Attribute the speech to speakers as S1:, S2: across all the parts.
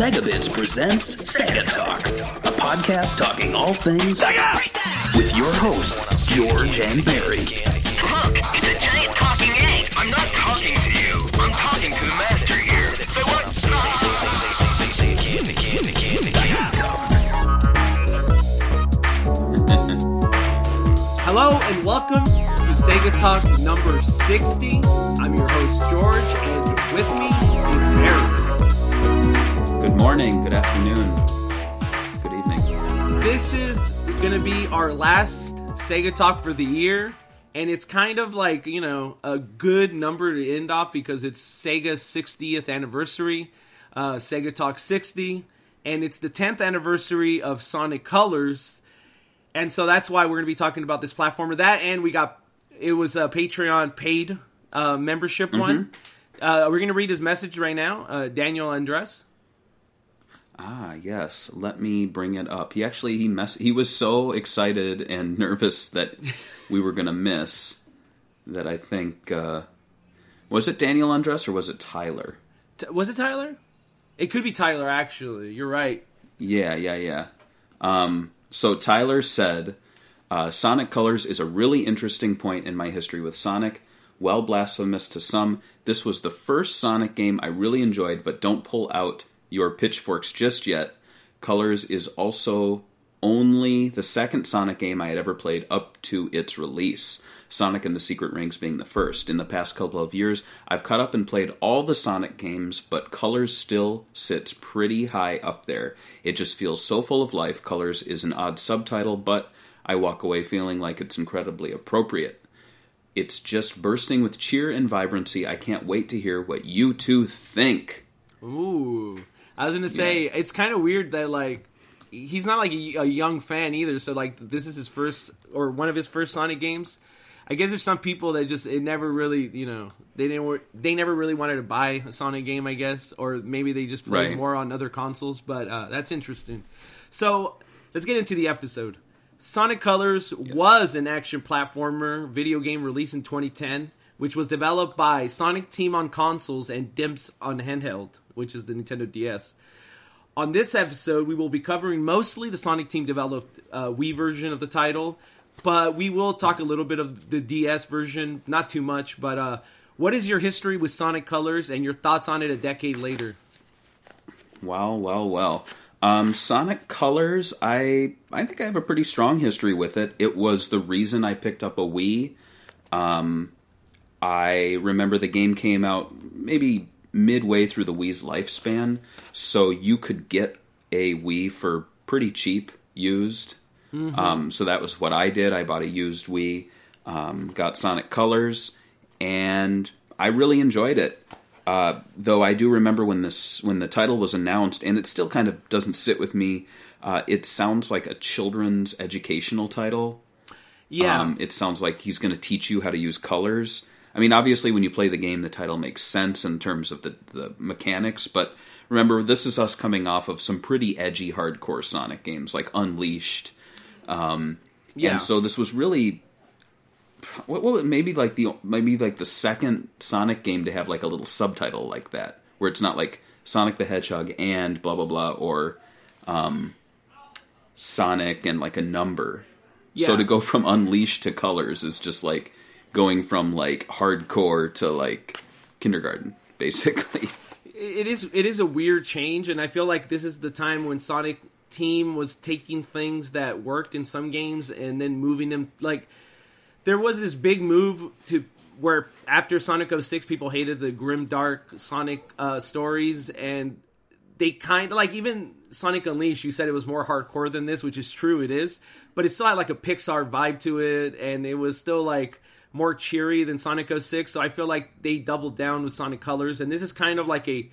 S1: Segabits presents Sega Talk, a podcast talking all things Sega! with your hosts, George and Barry.
S2: Look, it's a giant talking egg. I'm not talking to you. I'm talking to the master here. So what?
S3: Hello and welcome to Sega Talk number 60. I'm your host George, and with me is Barry.
S4: Good morning, good afternoon, good evening.
S3: This is going to be our last Sega Talk for the year, and it's kind of like, you know, a good number to end off because it's Sega's 60th anniversary, uh, Sega Talk 60, and it's the 10th anniversary of Sonic Colors. And so that's why we're going to be talking about this platformer. That and we got it was a Patreon paid uh, membership one. Uh, we're going to read his message right now, uh, Daniel Andres.
S4: Ah, yes. Let me bring it up. He actually he mess he was so excited and nervous that we were gonna miss that I think uh, was it Daniel Andres or was it Tyler?
S3: T- was it Tyler? It could be Tyler. Actually, you're right.
S4: Yeah, yeah, yeah. Um, so Tyler said, uh, "Sonic Colors is a really interesting point in my history with Sonic. Well, blasphemous to some, this was the first Sonic game I really enjoyed. But don't pull out your pitchforks just yet. Colors is also only the second Sonic game I had ever played up to its release. Sonic and the Secret Rings being the first. In the past couple of years, I've caught up and played all the Sonic games, but Colors still sits pretty high up there. It just feels so full of life. Colors is an odd subtitle, but I walk away feeling like it's incredibly appropriate. It's just bursting with cheer and vibrancy. I can't wait to hear what you two think.
S3: Ooh, I was going to say it's kind of weird that like he's not like a, a young fan either. So like this is his first or one of his first Sonic games. I guess there's some people that just it never really you know they didn't they never really wanted to buy a Sonic game I guess or maybe they just played
S4: Right.
S3: more on other consoles. But uh, that's interesting. So let's get into the episode. Sonic Colors was an action platformer video game released in 2010, which was developed by Sonic Team on consoles and Dimps on handheld, which is the Nintendo DS. On this episode, we will be covering mostly the Sonic Team developed uh, Wii version of the title, but we will talk a little bit of the DS version, not too much. But uh, what is your history with Sonic Colors and your thoughts on it a decade later?
S4: Well, well, well. Um, Sonic Colors, I I think I have a pretty strong history with it. It was the reason I picked up a Wii. Um, I remember the game came out maybe midway through the Wii's lifespan, so you could get a Wii for pretty cheap used. Um, so that was what I did. I bought a used Wii, um, got Sonic Colors, and I really enjoyed it. Uh, though I do remember when this when the title was announced, and it still kind of doesn't sit with me. Uh, it sounds like a children's educational title.
S3: Yeah,
S4: Um, it sounds like he's going to teach you how to use colors. I mean, obviously, when you play the game, the title makes sense in terms of the, the mechanics. But remember, this is us coming off of some pretty edgy, hardcore Sonic games like Unleashed. Um,
S3: Yeah.
S4: And so this was really what, what maybe like the maybe like the second Sonic game to have like a little subtitle like that, where it's not like Sonic the Hedgehog and blah blah blah or um, Sonic and like a number.
S3: Yeah.
S4: So to go from Unleashed to Colors is just like going from like hardcore to like kindergarten, basically.
S3: it is it is a weird change and i feel like this is the time when sonic team was taking things that worked in some games and then moving them like there was this big move to where after sonic 06 people hated the grim dark sonic uh, stories and they kind of like even Sonic Unleashed. You said it was more hardcore than this, which is true. It is, but it still had like a Pixar vibe to it, and it was still like more cheery than Sonic 06. So I feel like they doubled down with Sonic Colors, and this is kind of like a,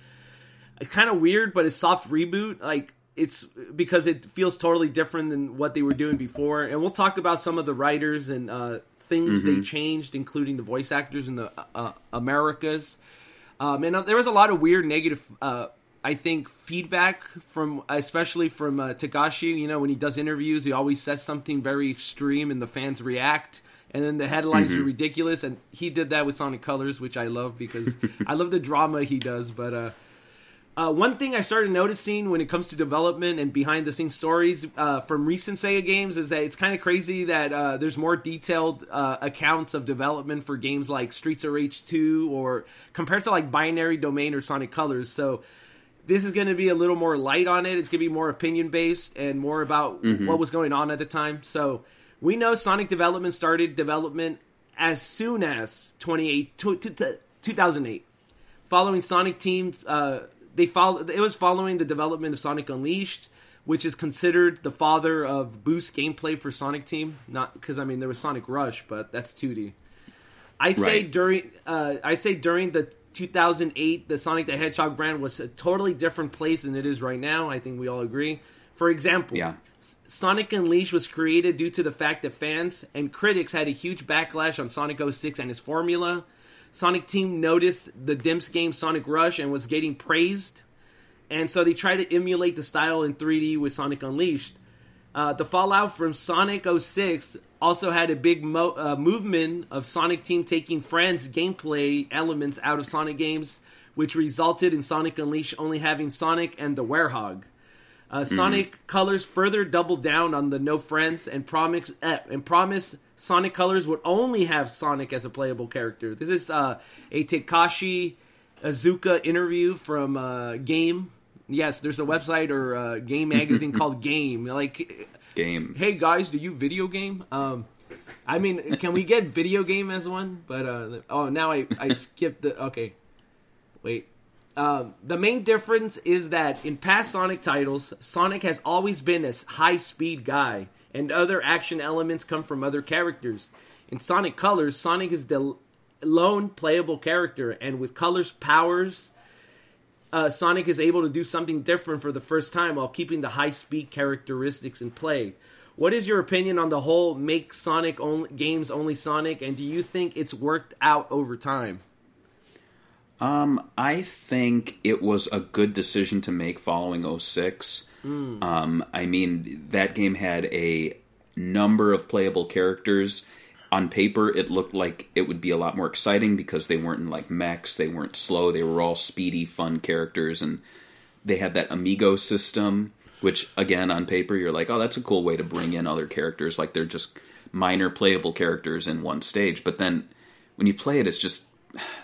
S3: a kind of weird, but a soft reboot. Like it's because it feels totally different than what they were doing before, and we'll talk about some of the writers and uh, things they changed, including the voice actors in the uh, Americas. Um, and uh, there was a lot of weird negative, uh, I think, feedback from, especially from uh, Takashi. You know, when he does interviews, he always says something very extreme, and the fans react. And then the headlines are ridiculous, and he did that with Sonic Colors, which I love because I love the drama he does. But uh, Uh, one thing I started noticing when it comes to development and behind the scenes stories uh, from recent Sega games is that it's kind of crazy that uh, there's more detailed uh, accounts of development for games like Streets of Rage 2 or compared to like Binary Domain or Sonic Colors. So this is going to be a little more light on it. It's going to be more opinion based and more about what was going on at the time. So we know Sonic development started development as soon as 28, tw- tw- tw- 2008 following Sonic Team. Uh, they follow. It was following the development of Sonic Unleashed, which is considered the father of boost gameplay for Sonic Team. Not because I mean there was Sonic Rush, but that's 2D. I say
S4: Right.
S3: during. Uh, I say during the 2008, the Sonic the Hedgehog brand was a totally different place than it is right now. I think we all agree. For example,
S4: Yeah.
S3: Sonic Unleashed was created due to the fact that fans and critics had a huge backlash on Sonic 06 and its formula. Sonic Team noticed the Dimps game Sonic Rush and was getting praised, and so they tried to emulate the style in 3D with Sonic Unleashed. Uh, the fallout from Sonic 06 also had a big mo- uh, movement of Sonic Team taking Friends gameplay elements out of Sonic games, which resulted in Sonic Unleashed only having Sonic and the Werehog. Uh, Sonic Colors further doubled down on the no friends and promise uh, and promise Sonic Colors would only have Sonic as a playable character. This is uh, a Takashi Iizuka interview from uh, Game. Yes, there's a website or uh, game magazine called Game. Like,
S4: Game.
S3: hey guys, do you video game? Um, I mean, can we get video game as one? But uh, oh, now I I skipped the okay. Wait. Um, the main difference is that in past Sonic titles, Sonic has always been a high speed guy, and other action elements come from other characters. In Sonic Colors, Sonic is the lone playable character, and with Colors' powers, uh, Sonic is able to do something different for the first time while keeping the high speed characteristics in play. What is your opinion on the whole make Sonic only, games only Sonic, and do you think it's worked out over time?
S4: Um, I think it was a good decision to make following 06. Um, I mean, that game had a number of playable characters. On paper, it looked like it would be a lot more exciting because they weren't in like mechs, they weren't slow, they were all speedy, fun characters, and they had that Amigo system, which again, on paper, you're like, oh, that's a cool way to bring in other characters, like they're just minor playable characters in one stage. But then when you play it, it's just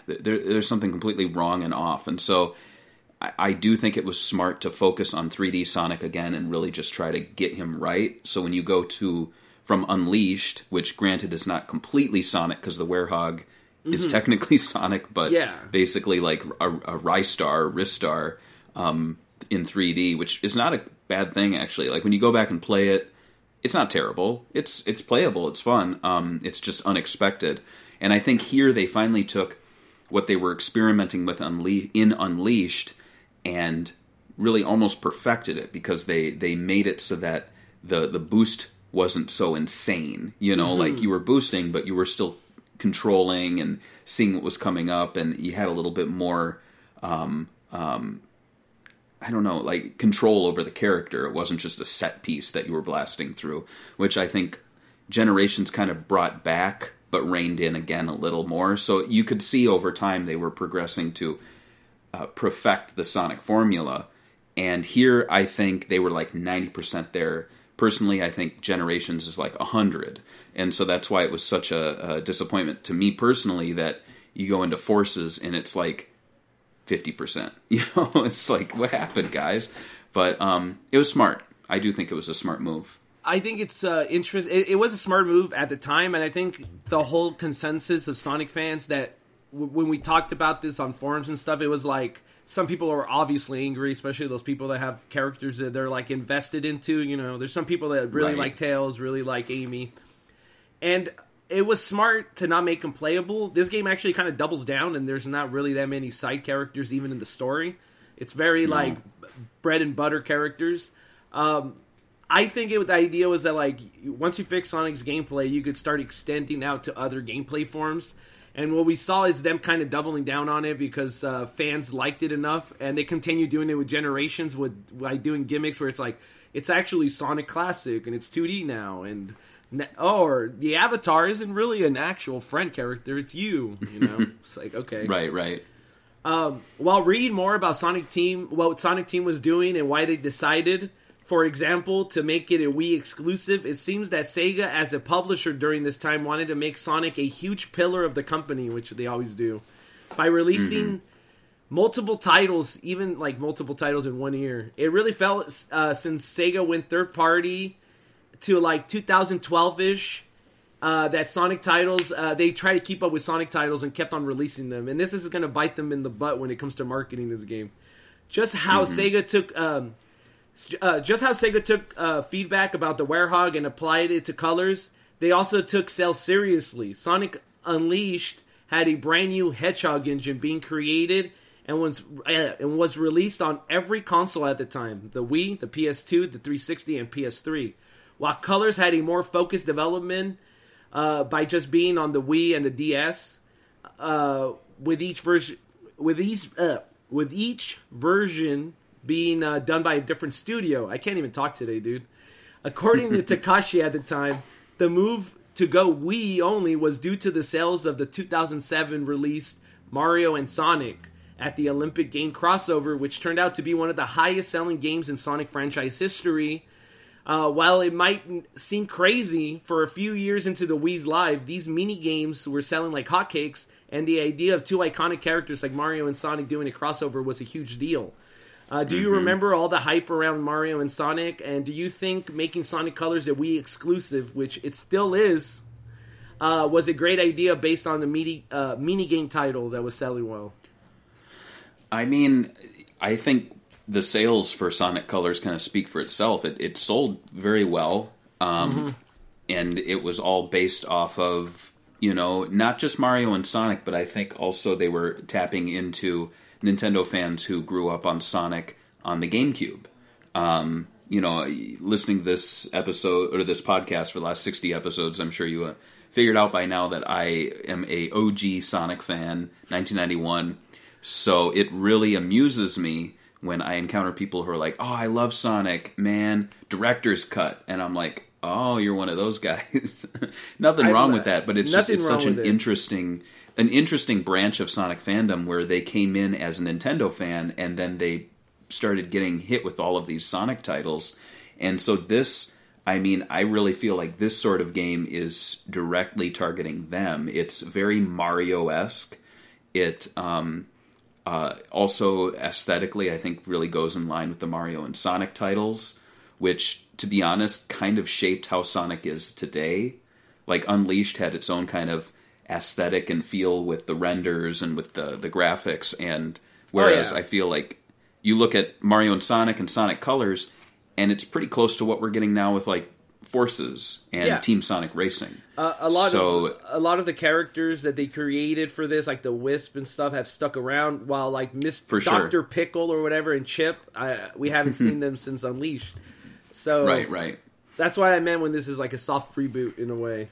S4: there, there's something completely wrong and off. And so I, I do think it was smart to focus on 3D Sonic again and really just try to get him right. So when you go to from Unleashed, which granted is not completely Sonic because the Werehog is technically Sonic, but
S3: Yeah.
S4: basically like a, a Rystar, Ristar um, in 3D, which is not a bad thing actually. Like when you go back and play it, it's not terrible. It's it's playable. It's fun. Um, it's just unexpected. And I think here they finally took what they were experimenting with in Unleashed and really almost perfected it because they they made it so that the the boost wasn't so insane. You know, like you were boosting, but you were still controlling and seeing what was coming up, and you had a little bit more. Um, um, I don't know, like control over the character. It wasn't just a set piece that you were blasting through, which I think Generations kind of brought back, but reined in again a little more. So you could see over time they were progressing to uh, perfect the Sonic formula. And here I think they were like 90% there. Personally, I think Generations is like 100. And so that's why it was such a, a disappointment to me personally that you go into Forces and it's like 50%. You know, it's like, what happened, guys? But um, it was smart. I do think it was a smart move.
S3: I think it's uh, interest. It, it was a smart move at the time, and I think the whole consensus of Sonic fans that w- when we talked about this on forums and stuff, it was like some people are obviously angry, especially those people that have characters that they're like invested into. You know, there's some people that really
S4: Right.
S3: like Tails, really like Amy, and it was smart to not make them playable. This game actually kind of doubles down, and there's not really that many side characters even in the story. It's very like bread and butter characters. Um, I think it, the idea was that like once you fix Sonic's gameplay, you could start extending out to other gameplay forms. And what we saw is them kind of doubling down on it because uh, fans liked it enough, and they continue doing it with generations with by doing gimmicks where it's like it's actually Sonic Classic and it's 2D now, and or the avatar isn't really an actual friend character; it's you. You know, it's like okay,
S4: Right, right.
S3: Um, while reading more about Sonic Team, what Sonic Team was doing and why they decided, for example, to make it a Wii exclusive, it seems that Sega, as a publisher during this time, wanted to make Sonic a huge pillar of the company, which they always do, by releasing multiple titles, even like multiple titles in one year. It really felt uh, since Sega went third party to like 2012 ish. Uh, that Sonic titles, uh, they try to keep up with Sonic titles and kept on releasing them, and this is going to bite them in the butt when it comes to marketing this game. Just how Sega took, um, uh, just how Sega took uh, feedback about the Werehog and applied it to colors, they also took sales seriously. Sonic Unleashed had a brand new Hedgehog engine being created and was uh, and was released on every console at the time: the Wii, the PS2, the 360, and PS3. While Colors had a more focused development uh, by just being on the Wii and the DS, uh, with each version, with each uh, with each version being uh, done by a different studio. I can't even talk today, dude. According to Takashi at the time, the move to go Wii only was due to the sales of the 2007 released Mario and Sonic at the Olympic Game crossover, which turned out to be one of the highest selling games in Sonic franchise history. Uh, while it might seem crazy for a few years into the Wii's live, these mini games were selling like hotcakes, and the idea of two iconic characters like Mario and Sonic doing a crossover was a huge deal. Uh, do you remember all the hype around Mario and Sonic? And do you think making Sonic Colors a Wii exclusive, which it still is, uh, was a great idea based on the mini uh, mini game title that was selling well?
S4: I mean, I think the sales for Sonic Colors kind of speak for itself. It, it sold very well, um, and it was all based off of you know not just Mario and Sonic, but I think also they were tapping into Nintendo fans who grew up on Sonic on the GameCube. Um, you know, listening to this episode or this podcast for the last sixty episodes, I'm sure you uh, figured out by now that I am a OG Sonic fan, 1991. So it really amuses me when I encounter people who are like, "Oh, I love Sonic, man, director's cut," and I'm like, "Oh, you're one of those guys." Nothing
S3: I-
S4: wrong with that, but it's just it's such an
S3: it.
S4: interesting an interesting branch of Sonic fandom where they came in as a Nintendo fan and then they started getting hit with all of these Sonic titles. And so this I mean, I really feel like this sort of game is directly targeting them. It's very Mario-esque. It um uh, also aesthetically, I think really goes in line with the Mario and Sonic titles, which, to be honest, kind of shaped how Sonic is today. Like Unleashed had its own kind of aesthetic and feel with the renders and with the the graphics, and whereas
S3: Oh, yeah.
S4: I feel like you look at Mario and Sonic and Sonic Colors, and it's pretty close to what we're getting now with like Forces and
S3: Yeah.
S4: Team Sonic Racing.
S3: Uh, a lot
S4: So-
S3: of a lot of the characters that they created for this, like the Wisp and stuff, have stuck around. While like Miss
S4: For sure.
S3: Doctor Pickle or whatever and Chip, I, we haven't seen them since Unleashed. So
S4: Right, right,
S3: that's why I meant when this is like a soft reboot in a way.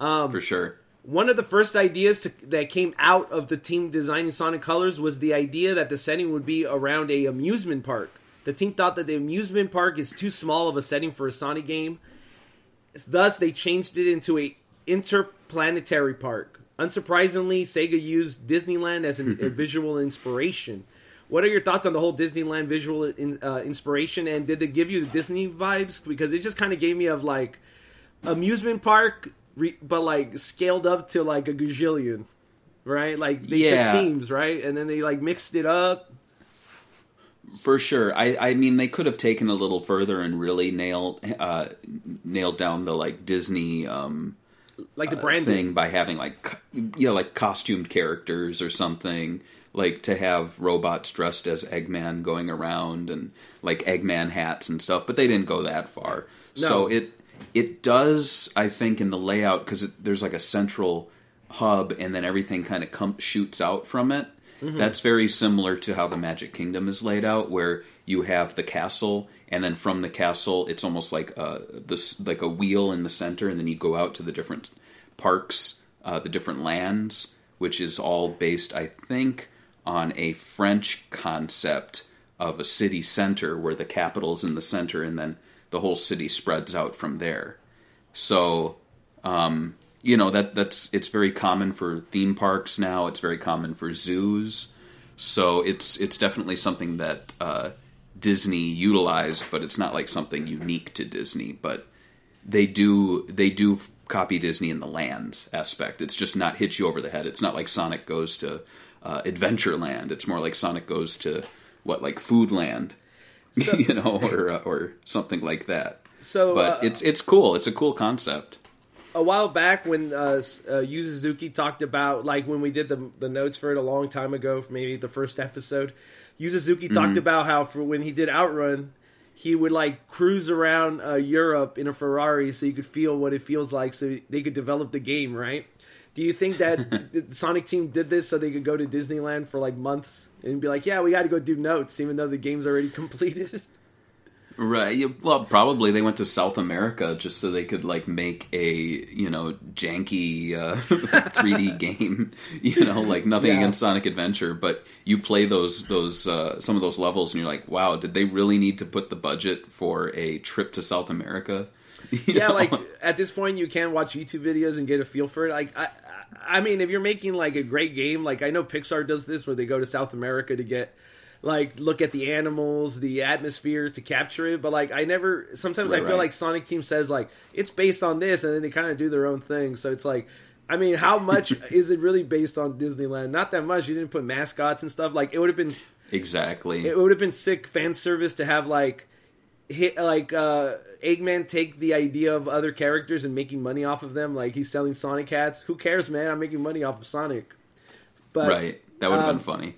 S3: Um,
S4: for sure.
S3: One of the first ideas to, that came out of the team designing Sonic Colors was the idea that the setting would be around a amusement park. The team thought that the amusement park is too small of a setting for a Sonic game. Thus, they changed it into a interplanetary park. Unsurprisingly, Sega used Disneyland as an, a visual inspiration. What are your thoughts on the whole Disneyland visual in, uh, inspiration? And did it give you the Disney vibes? Because it just kind of gave me of like amusement park, re- but like scaled up to like a gajillion, right? Like they
S4: Yeah.
S3: took themes, right, and then they like mixed it up.
S4: For sure. I, I mean, they could have taken a little further and really nailed uh, nailed down the like Disney um,
S3: Like the
S4: uh,
S3: branding.
S4: thing by having like you know like costumed characters or something. Like to have robots dressed as Eggman going around and like Eggman hats and stuff, but they didn't go that far.
S3: No.
S4: So it it does, I think, in the layout because there's like a central hub and then everything kind of com- shoots out from it. That's very similar to how the Magic Kingdom is laid out, where you have the castle, and then from the castle, it's almost like a this like a wheel in the center, and then you go out to the different parks, uh, the different lands, which is all based, I think, on a French concept of a city center where the capital is in the center, and then the whole city spreads out from there. So um, you know that that's it's very common for theme parks now. It's very common for zoos. So it's it's definitely something that uh, Disney utilized, but it's not like something unique to Disney. But they do they do copy Disney in the lands aspect. It's just not hit you over the head. It's not like Sonic goes to uh, Adventureland. It's more like Sonic goes to what like Foodland, you know, or uh, or something like that.
S3: So,
S4: but
S3: uh,
S4: it's it's cool. It's a cool concept.
S3: a while back when uh, uh, Yu Suzuki talked about like when we did the the notes for it a long time ago, maybe the first episode. Yu Suzuki talked about how for when he did Outrun, he would like cruise around uh, Europe in a Ferrari so you could feel what it feels like, so they could develop the game. Right? Do you think that the Sonic team did this so they could go to Disneyland for like months and be like, "Yeah, we got to go do notes," even though the game's already completed?
S4: Right. Well, probably they went to South America just so they could like make a you know janky uh, 3D game. You know, like nothing
S3: Yeah.
S4: against Sonic Adventure, but you play those those uh, some of those levels and you're like, wow, did they really need to put the budget for a trip to South America?
S3: Yeah,
S4: know?
S3: like at this point, you can watch YouTube videos and get a feel for it. Like, I, I mean, if you're making like a great game, like I know Pixar does this, where they go to South America to get like look at the animals, the atmosphere to capture it. But like, I never. Sometimes I feel
S4: right.
S3: like Sonic Team says like it's based on this, and then they kind of do their own thing. So it's like. I mean, how much is it really based on Disneyland? Not that much. You didn't put mascots and stuff. Like it would have been
S4: exactly.
S3: it would have been sick fan service to have like hit like uh Eggman take the idea of other characters and making money off of them like he's selling Sonic hats. Who cares, man? I'm making money off of Sonic. But
S4: right. That would have
S3: um,
S4: been funny.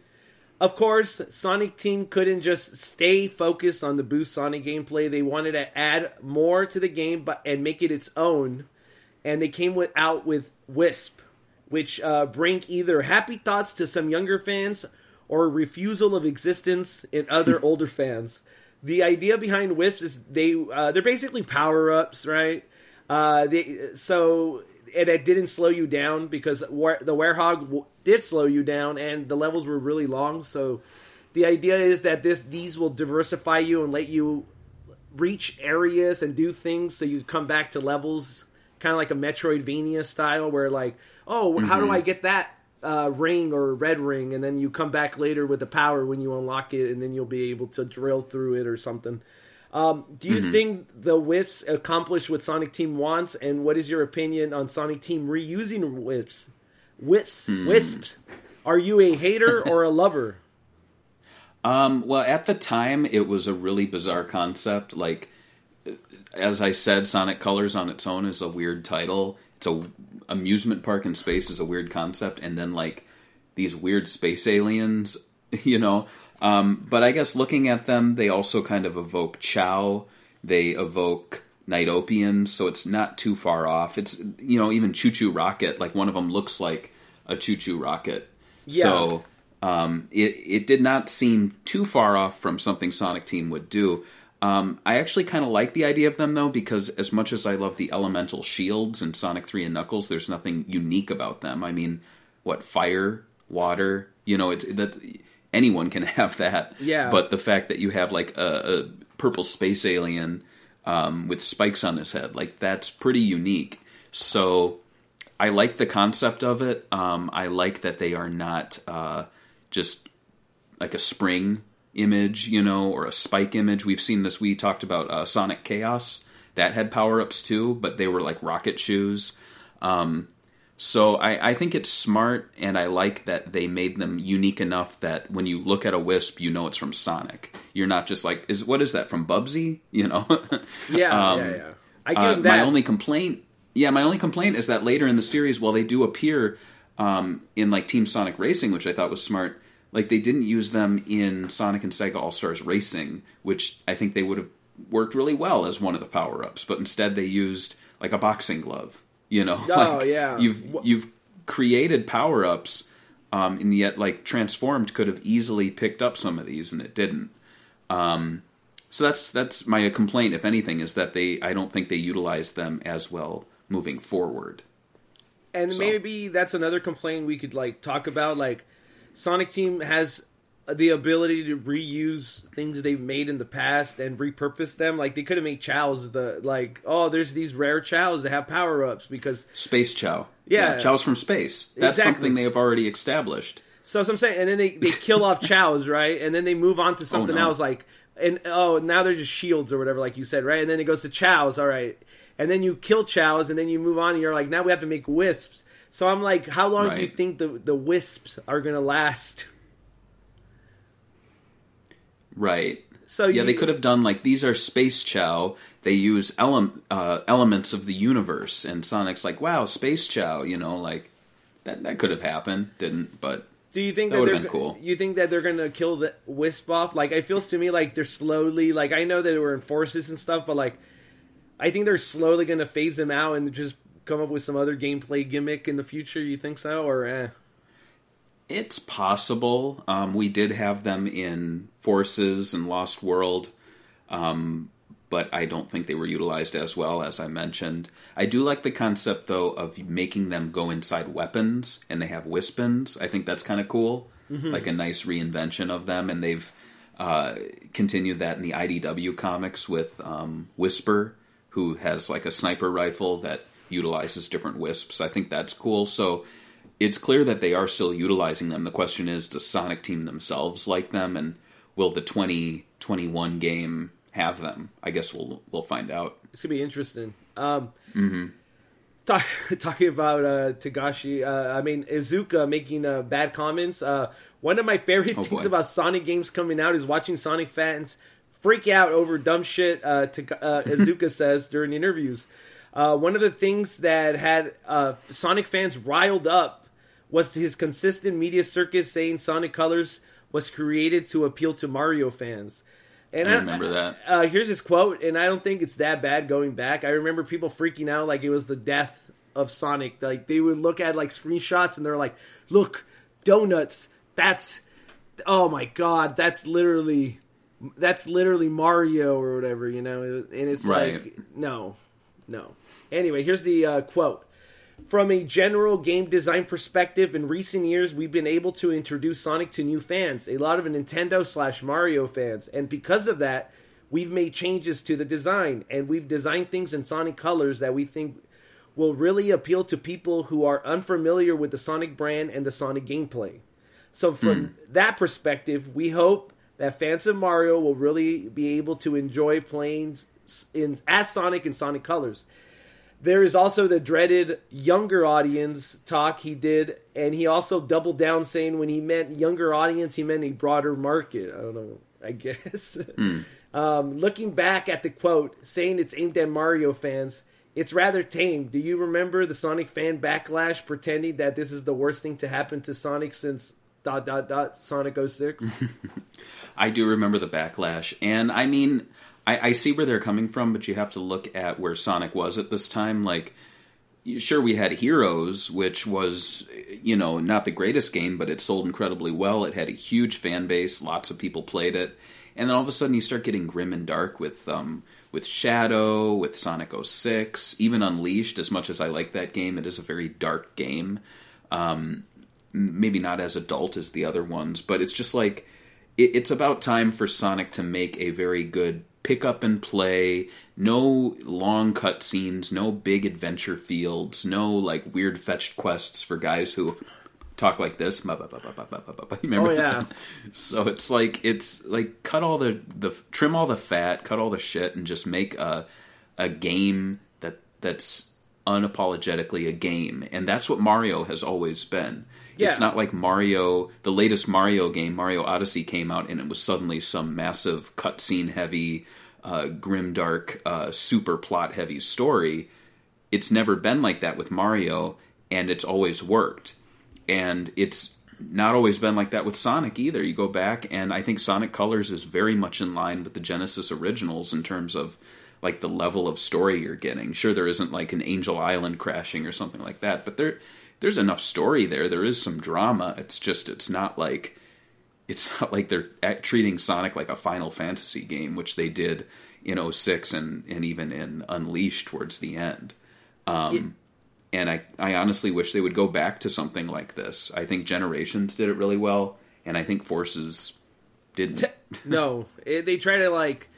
S3: of course, Sonic Team couldn't just stay focused on the Boost Sonic gameplay. They wanted to add more to the game but and make it its own. And they came with, out with Wisp, which uh, bring either happy thoughts to some younger fans or refusal of existence in other older fans. The idea behind Wisps is they uh, they're basically power ups, right? Uh, they so and it didn't slow you down because the Werehog w- did slow you down, and the levels were really long. So the idea is that this these will diversify you and let you reach areas and do things so you come back to levels kind of like a metroidvania style where like oh how do i get that uh, ring or red ring and then you come back later with the power when you unlock it and then you'll be able to drill through it or something. Um, do you think the whips accomplish what sonic team wants and what is your opinion on sonic team reusing whips? Whips? Wisps? Are you a hater or a lover?
S4: Um, well, at the time, it was a really bizarre concept. Like, as I said, Sonic Colors on its own is a weird title. It's a amusement park in space is a weird concept, and then like these weird space aliens, you know. Um, but I guess looking at them, they also kind of evoke Chao. They evoke Nightopians, so it's not too far off. It's you know even Choo Choo Rocket, like one of them looks like a Choo Choo Rocket.
S3: Yeah.
S4: So um, it it did not seem too far off from something Sonic Team would do. Um, I actually kind of like the idea of them though, because as much as I love the elemental shields in Sonic Three and Knuckles, there's nothing unique about them. I mean, what fire, water, you know, it's that anyone can have that.
S3: Yeah.
S4: But the fact that you have like a, a purple space alien um, with spikes on his head, like that's pretty unique. So I like the concept of it. Um, I like that they are not uh, just like a spring image, you know, or a spike image. We've seen this. We talked about uh, Sonic Chaos that had power ups too, but they were like rocket shoes. Um, so I, I think it's smart, and I like that they made them unique enough that when you look at a wisp, you know it's from Sonic. You're not just like, is what is that from Bubsy? You know.
S3: yeah
S4: Um,
S3: yeah yeah i give
S4: Uh,
S3: that
S4: My only complaint, yeah, my only complaint is that later in the series, while they do appear um, in like Team Sonic Racing, which I thought was smart, like they didn't use them in Sonic and Sega All Stars Racing, which I think they would have worked really well as one of the power ups. But instead, they used like a boxing glove. You know,
S3: Oh,
S4: Like,
S3: yeah.
S4: you've you've created power ups, um, and yet like transformed could have easily picked up some of these, and it didn't. Um, so that's that's my complaint, if anything, is that they I don't think they utilized them as well moving forward.
S3: And
S4: So-
S3: maybe that's another complaint we could like talk about. Like, Sonic Team has the ability to reuse things they've made in the past and repurpose them. Like they could have made Chaos the like, oh, there's these rare Chaos that have power ups because
S4: Space Chao,
S3: Yeah.
S4: Chao's from space. That's
S3: Exactly.
S4: something they have already established.
S3: So I'm saying, and then they, they kill off Chao's right, and then they move on to oh, something
S4: no.
S3: else like, and oh now they're just shields or whatever, like you said, right? And then it goes to Chao's, all right, and then you kill Chao's, and then you move on, and you're like, now we have to make wisps. So I'm like, how long do you think the the wisps are gonna last?
S4: Right.
S3: So
S4: yeah,
S3: you-
S4: they could have done like these are space Chao. They use ele- uh, elements of the universe, and Sonic's like, "Wow, space Chao!" You know, like that. That could have happened, didn't? But
S3: Do you think
S4: That
S3: that,
S4: would've
S3: they're
S4: been cool.
S3: You think that they're gonna kill the wisp off? Like it feels to me like they're slowly. Like I know that we're in forces and stuff, but like I think they're slowly gonna phase them out and just come up with some other gameplay gimmick in the future. You think so, or eh?
S4: it's possible. Um, we did have them in Forces and Lost World, um, but I don't think they were utilized as well as I mentioned. I do like the concept though of making them go inside weapons, and they have Wispons. I think that's kind of cool, like a nice reinvention of them, and they've uh, continued that in the IDW comics with um, Whisper, who has like a sniper rifle that utilizes different wisps. I think that's cool. So it's clear that they are still utilizing them. The question is, does Sonic Team themselves like them, and will the 2021 game have them? I guess we'll we'll find out.
S3: It's gonna be interesting. Um,
S4: Mm-hmm.
S3: talk, talking about uh, Tagashi, uh, I mean Iizuka making uh, bad comments. Uh, one of my favorite
S4: Oh,
S3: things
S4: boy.
S3: about Sonic games coming out is watching Sonic fans freak out over dumb shit. Uh, to, uh, Iizuka says during interviews. Uh, one of the things that had uh, Sonic fans riled up was his consistent media circus saying Sonic Colors was created to appeal to Mario fans. And
S4: I remember that.
S3: uh, here's his quote, and I don't think it's that bad going back. I remember people freaking out like it was the death of Sonic. Like they would look at like screenshots and they're like, "Look, donuts. That's oh my god. That's literally that's literally Mario or whatever, you know." And it's
S4: Right.
S3: like, no, no. Anyway, here's the uh, quote. From a general game design perspective, in recent years, we've been able to introduce Sonic to new fans, a lot of Nintendo slash Mario fans, and because of that, we've made changes to the design, and we've designed things in Sonic colors that we think will really appeal to people who are unfamiliar with the Sonic brand and the Sonic gameplay. So, from that perspective, we hope that fans of Mario will really be able to enjoy playing in as Sonic in Sonic colors. There is also the dreaded younger audience talk he did, and he also doubled down saying when he meant younger audience, he meant a broader market. I don't know, I guess. um, looking back at the quote, saying it's aimed at Mario fans, it's rather tame. Do you remember the Sonic fan backlash pretending that this is the worst thing to happen to Sonic since dot dot dot Sonic 06?
S4: I do remember the backlash, and I mean, I, I see where they're coming from, but you have to look at where Sonic was at this time. Like, sure, we had Heroes, which was, you know, not the greatest game, but it sold incredibly well. It had a huge fan base, lots of people played it, and then all of a sudden you start getting grim and dark with um, with Shadow, with Sonic 06, even Unleashed. As much as I like that game, it is a very dark game. Um, maybe not as adult as the other ones, but it's just like it, it's about time for Sonic to make a very good pick up and play. No long cut scenes, no big adventure fields, no like weird fetched quests for guys who talk like this. You remember
S3: Oh, yeah.
S4: that? So it's like it's like cut all the the trim all the fat, cut all the shit, and just make a a game that that's unapologetically a game, and that's what Mario has always been. It's not like Mario, the latest Mario game, Mario Odyssey, came out and it was suddenly some massive cutscene heavy, uh, grimdark, uh, super plot heavy story. It's never been like that with Mario, and it's always worked. And it's not always been like that with Sonic either. You go back, and I think Sonic Colors is very much in line with the Genesis originals in terms of like the level of story you're getting. Sure, there isn't like an Angel Island crashing or something like that, but there there's enough story there. There is some drama. It's just it's not like it's not like they're at, treating Sonic like a Final Fantasy game, which they did in 06 and and even in Unleashed towards the end. Um, and I, I honestly wish they would go back to something like this. I think Generations did it really well, and I think Forces didn't.
S3: no, it, they try to like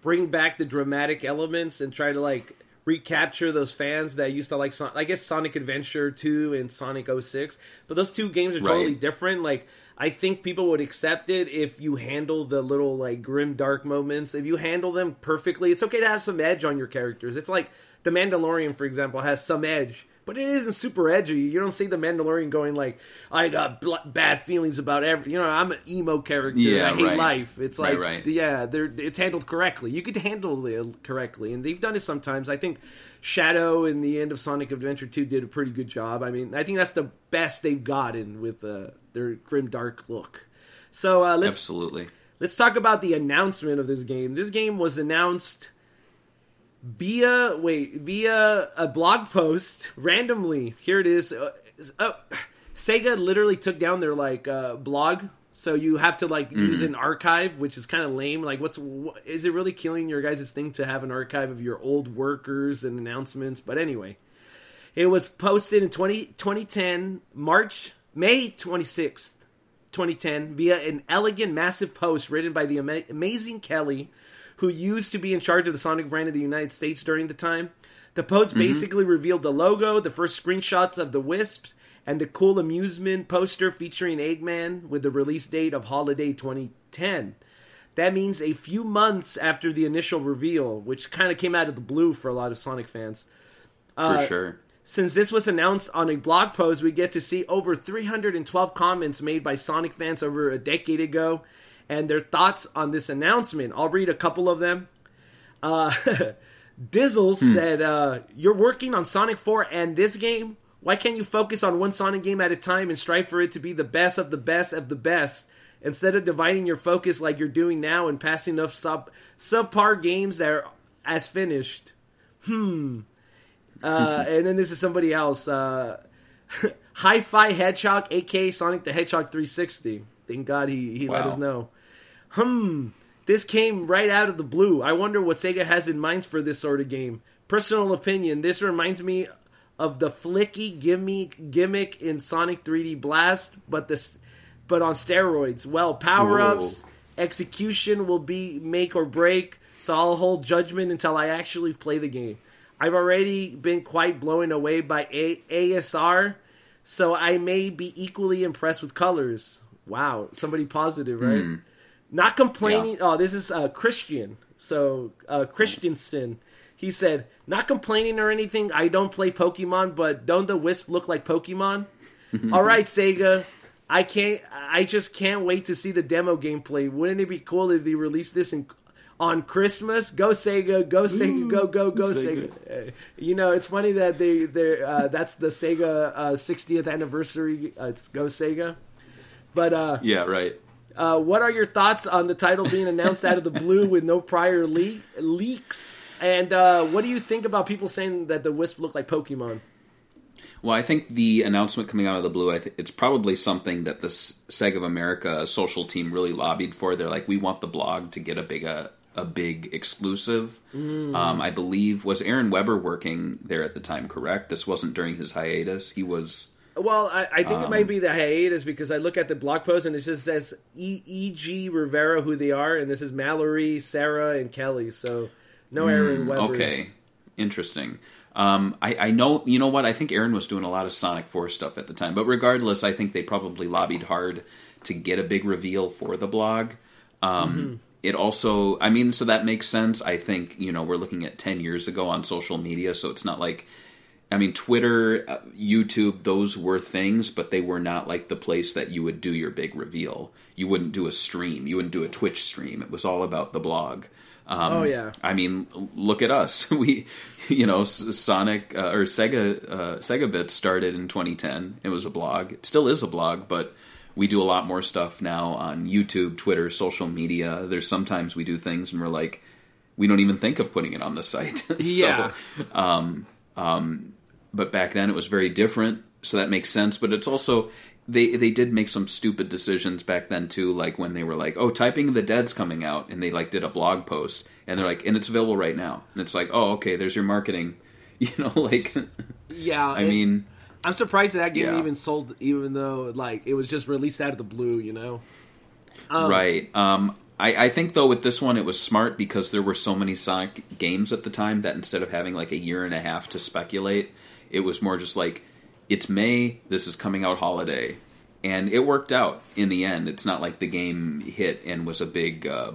S3: bring back the dramatic elements and try to like recapture those fans that used to like Son- I guess Sonic Adventure 2 and Sonic 06, but those two games are totally
S4: Right.
S3: different. Like I think people would accept it if you handle the little like grim dark moments. If you handle them perfectly, it's okay to have some edge on your characters. It's like the Mandalorian, for example, has some edge, but it isn't super edgy. You don't see the Mandalorian going like, "I got bl- bad feelings about every." You know, I'm an emo character.
S4: Yeah,
S3: I hate
S4: right.
S3: life. It's
S4: Right,
S3: like,
S4: right.
S3: yeah, they're it's handled correctly. You could handle it correctly, and they've done it sometimes. I think Shadow in the end of Sonic Adventure 2 did a pretty good job. I mean, I think that's the best they've gotten with uh, their grim dark look. So uh, let's
S4: Absolutely.
S3: let's talk about the announcement of this game. This game was announced via wait via a blog post randomly. Here it is. Uh, uh, Sega literally took down their like uh, blog, so you have to like use an archive, which is kind of lame. Like, what's wh- is it really killing your guys' thing to have an archive of your old workers and announcements? But anyway, it was posted in 20, 2010 March May twenty sixth. 2010 via an elegant, massive post written by the ama- amazing Kelly, who used to be in charge of the Sonic brand in the United States during the time. The post basically revealed the logo, the first screenshots of the Wisps, and the cool amusement poster featuring Eggman with the release date of holiday 2010. That means a few months after the initial reveal, which kind of came out of the blue for a lot of Sonic fans.
S4: For
S3: Uh,
S4: sure.
S3: Since this was announced on a blog post, we get to see over 312 comments made by Sonic fans over a decade ago and their thoughts on this announcement. I'll read a couple of them. Uh, Dizzles said, uh, You're working on Sonic 4 and this game? Why can't you focus on one Sonic game at a time and strive for it to be the best of the best of the best? Instead of dividing your focus like you're doing now and passing off sub subpar games that are as finished. Uh, and then this is somebody else. Uh, Hi-Fi Hedgehog, aka Sonic the Hedgehog 360. Thank God he, he let us know. Hmm. This came right out of the blue. I wonder what Sega has in mind for this sort of game. Personal opinion, this reminds me of the flicky gimmick gimmick in Sonic 3D Blast, but this but on steroids. Well, power-ups, execution will be make or break, so I'll hold judgment until I actually play the game. I've already been quite blown away by A- ASR, so I may be equally impressed with colors. Wow, somebody positive, right? Not complaining. Oh, this is uh, Christian. So uh, Christiansen. He said, "Not complaining or anything. I don't play Pokemon, but don't the Wisp look like Pokemon? All right, Sega. I can't. I just can't wait to see the demo gameplay. Wouldn't it be cool if they released this in, on Christmas? Go Sega! Go Sega! Go go go Sega!
S4: Sega.
S3: Uh, You know, it's funny that they they uh, that's the Sega uh, 60th anniversary. Uh, it's Go Sega. But uh,
S4: Yeah, right.
S3: Uh, what are your thoughts on the title being announced out of the blue with no prior le- leaks? And uh, what do you think about people saying that the Wisp look like Pokemon?
S4: Well, I think the announcement coming out of the blue, I th- it's probably something that this Sega of America social team really lobbied for. They're like, we want the blog to get a big a, a big exclusive. Um, I believe was Aaron Weber working there at the time. Correct? This wasn't during his hiatus. He was.
S3: Well, I, I think it
S4: Um,
S3: might be the hiatus because I look at the blog post and it just says E. E. G. Rivera who they are, and this is Mallory, Sarah, and Kelly. So no Aaron Weber.
S4: Mm, Okay, interesting. Um, I, I know, you know what? I think Aaron was doing a lot of Sonic 4 stuff at the time, but regardless, I think they probably lobbied hard to get a big reveal for the blog. Um, It also, I mean, so that makes sense. I think, you know, we're looking at 10 years ago on social media, so it's not like, I mean, Twitter, uh, YouTube, those were things, but they were not like the place that you would do your big reveal. You wouldn't do a stream, you wouldn't do a Twitch stream. It was all about the blog. Um,
S3: Oh, yeah.
S4: I mean, look at us. We, you know, Sonic uh, or Sega uh, Sega Bits started in 2010. It was a blog. It still is a blog, but we do a lot more stuff now on YouTube, Twitter, social media. There's sometimes we do things and we're like, we don't even think of putting it on the site. So,
S3: Yeah.
S4: But back then it was very different, so that makes sense. But it's also they they did make some stupid decisions back then too, like when they were like, "Oh, Typing of the Dead's coming out," and they like did a blog post, and they're like, "And it's available right now," and it's like, "Oh, okay, there's your marketing," you know, like.
S3: Yeah,
S4: I mean,
S3: I'm surprised that, that game
S4: Yeah.
S3: even sold, even though like it was just released out of the blue. You know,
S4: right. Um, I, I think though with this one it was smart because there were so many Sonic games at the time that instead of having like a year and a half to speculate, it was more just like it's May, this is coming out holiday, and it worked out in the end. It's not like the game hit and was a big uh,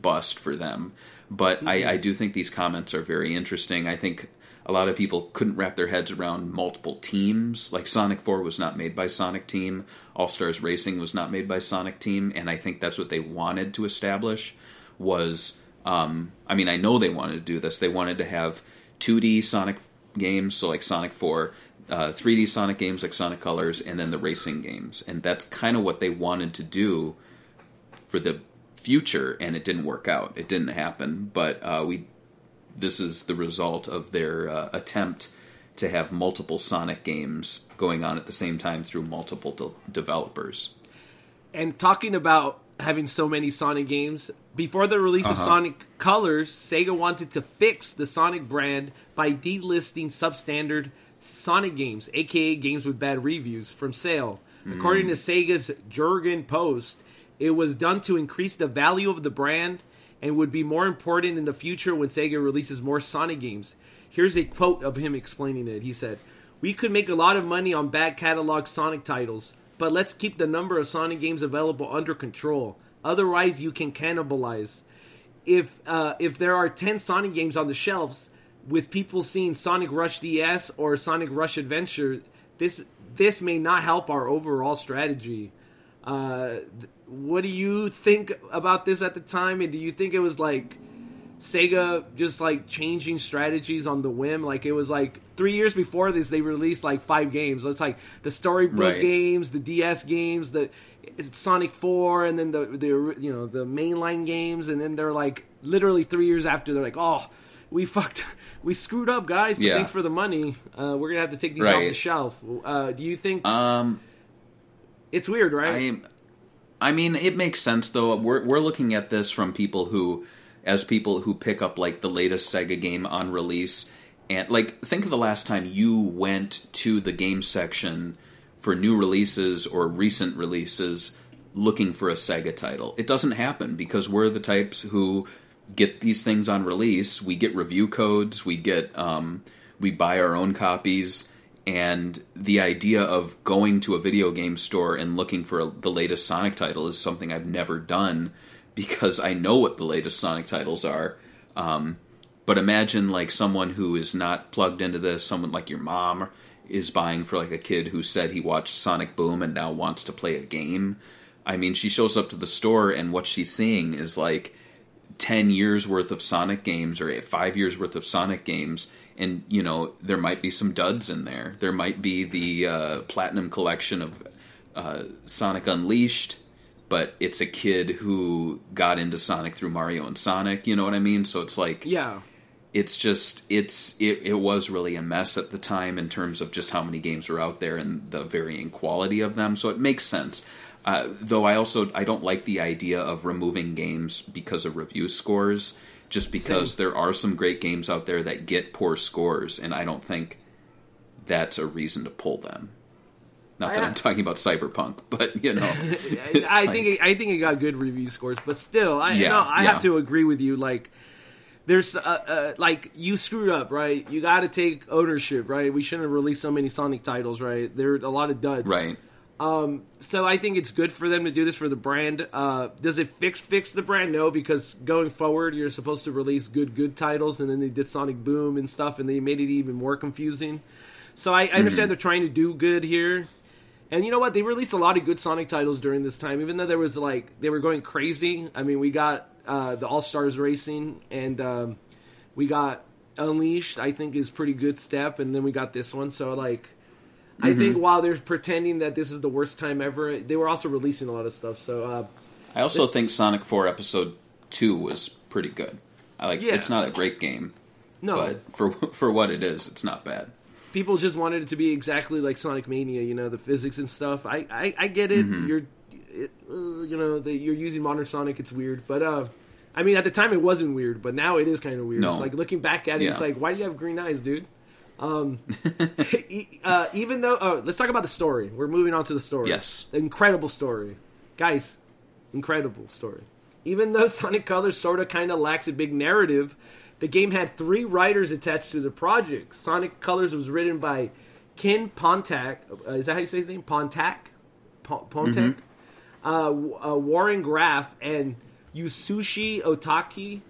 S4: bust for them, but I, I do think these comments are very interesting. I think a lot of people couldn't wrap their heads around multiple teams. Like Sonic 4 was not made by Sonic Team, All Stars Racing was not made by Sonic Team, and I think that's what they wanted to establish was um, I mean, I know they wanted to do this. They wanted to have 2D Sonic games, so like Sonic 4, uh, 3D Sonic games like Sonic Colors, and then the racing games. And that's kind of what they wanted to do for the future, and it didn't work out. It didn't happen. But uh, we this is the result of their uh, attempt to have multiple Sonic games going on at the same time through multiple de- developers.
S3: And talking about having so many Sonic games, before the release of
S4: Uh-huh.
S3: Sonic Colors, Sega wanted to fix the Sonic brand by delisting substandard Sonic games, aka games with bad reviews, from sale. According to Sega's Jurgen Post, it was done to increase the value of the brand and would be more important in the future when Sega releases more Sonic games. Here's a quote of him explaining it. He said, We could make a lot of money on back catalog Sonic titles, but let's keep the number of Sonic games available under control. Otherwise, you can cannibalize. If uh, if there are ten Sonic games on the shelves, with people seeing Sonic Rush DS or Sonic Rush Adventure, this this may not help our overall strategy. Uh, what do you think about this at the time? And do you think it was like Sega just like changing strategies on the whim? Like it was like three years before this, they released like five games. So it's like the storybook
S4: Right.
S3: games, the DS games, the Sonic Four, and then the the you know the mainline games, and then they're like literally three years after they're like, oh, we fucked, we screwed up, guys. But
S4: Yeah.
S3: thanks for the money. Uh, we're gonna have to take these off the shelf. Uh, do you think
S4: Um,
S3: it's weird, right?
S4: I, I mean, it makes sense though. We're we're looking at this from people who, as people who pick up like the latest Sega game on release, and like think of the last time you went to the game section for new releases or recent releases looking for a Sega title. It doesn't happen because we're the types who get these things on release. We get review codes. We get um, we buy our own copies. And the idea of going to a video game store and looking for a, the latest Sonic title is something I've never done because I know what the latest Sonic titles are. Um, but imagine like someone who is not plugged into this, someone like your mom is buying for like a kid who said he watched Sonic Boom and now wants to play a game. I mean, she shows up to the store and what she's seeing is like 10 years worth of Sonic games or 5 years worth of Sonic games and you know there might be some duds in there. There might be the uh, platinum collection of uh, Sonic Unleashed, but it's a kid who got into Sonic through Mario and Sonic. You know what I mean? So it's like
S3: yeah.
S4: it's just it's it, it was really a mess at the time in terms of just how many games were out there and the varying quality of them. So it makes sense. Uh, though I also I don't like the idea of removing games because of review scores, just because there are some great games out there that get poor scores, and I don't think that's a reason to pull them. Not that
S3: I-
S4: I'm talking about Cyberpunk, but you know,
S3: I
S4: like-
S3: think it, I think it got good review scores, but still, I
S4: Yeah,
S3: know, I
S4: yeah.
S3: have to agree with you. Like, there's uh, uh, like you screwed up, right? You got to take ownership, right? We shouldn't have released so many Sonic titles, right? There are a lot of duds,
S4: right.
S3: So I think it's good for them to do this for the brand. Uh, does it fix fix the brand? No, because going forward, you're supposed to release good good titles, and then they did Sonic Boom and stuff, and they made it even more confusing. So I, I understand they're trying to do good here. And you know what? They released a lot of good Sonic titles during this time, even though there was like they were going crazy. I mean, we got uh, the All Stars Racing, and um, we got Unleashed. I think is pretty good step, and then we got this one. So like, I think while they're pretending that this is the worst time ever, they were also releasing a lot of stuff. So uh,
S4: I also think Sonic 4 Episode 2 was pretty good. I like
S3: Yeah.
S4: it's not a great game,
S3: no,
S4: but for for what it is, it's not bad.
S3: People just wanted it to be exactly like Sonic Mania. You know, the physics and stuff. I I, I get it.
S4: Mm-hmm.
S3: You're, it, uh, you know, that you're using modern Sonic. It's weird, but uh. I mean, at the time it wasn't weird, but now it is kind of weird.
S4: No.
S3: It's like looking back at it,
S4: Yeah.
S3: it's like, why do you have green eyes, dude? Um, e- uh, even though, oh, let's talk about the story. We're moving on to the story.
S4: Yes.
S3: incredible story, guys. Incredible story. even though Sonic Colors sort of kind of lacks a big narrative, the game had three writers attached to the project. Sonic Colors was written by Ken Pontac. Uh, is that how you say his name? Pontac? Pon- Pontac? Uh, w- uh, Warren Graff and Yusushi Otaki.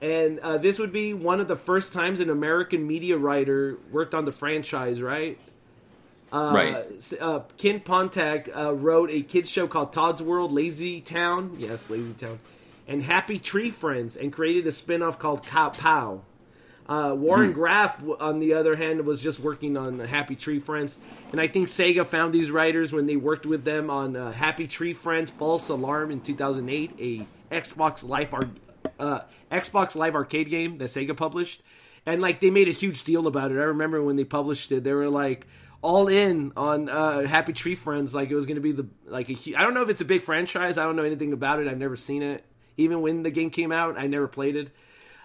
S3: And uh, this would be one of the first times an American media writer worked on the franchise, right? Uh,
S4: right.
S3: Uh, Ken Pontac uh, wrote a kids show called Todd's World, Lazy Town. Yes, Lazy Town. And Happy Tree Friends, and created a spin off called Cow Pow. Uh, Warren Graff, on the other hand, was just working on Happy Tree Friends, and I think Sega found these writers when they worked with them on uh, Happy Tree Friends: False Alarm in 2008, a Xbox Live ar- uh, Xbox Live arcade game that Sega published, and like they made a huge deal about it. I remember when they published it, they were like all in on uh, Happy Tree Friends, like it was going to be the like a. I don't know if it's a big franchise. I don't know anything about it. I've never seen it. Even when the game came out, I never played it.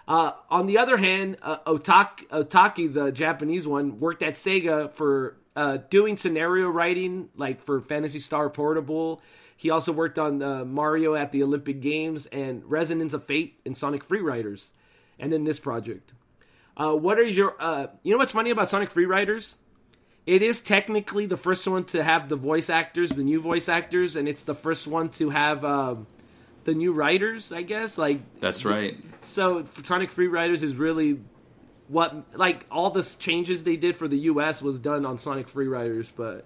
S3: Uh, on the other hand, uh, Otaki, Otaki, the Japanese one, worked at Sega for uh, doing scenario writing, like for Phantasy Star Portable. He also worked on uh, Mario at the Olympic Games and Resonance of Fate and Sonic Free Riders, and then this project. Uh, what are your? Uh, you know what's funny about Sonic Free Riders? It is technically the first one to have the voice actors, the new voice actors, and it's the first one to have um, the new writers. I guess like
S4: That's right.
S3: so Sonic Free Riders is really what like all the changes they did for the US was done on Sonic Free Riders, but
S4: I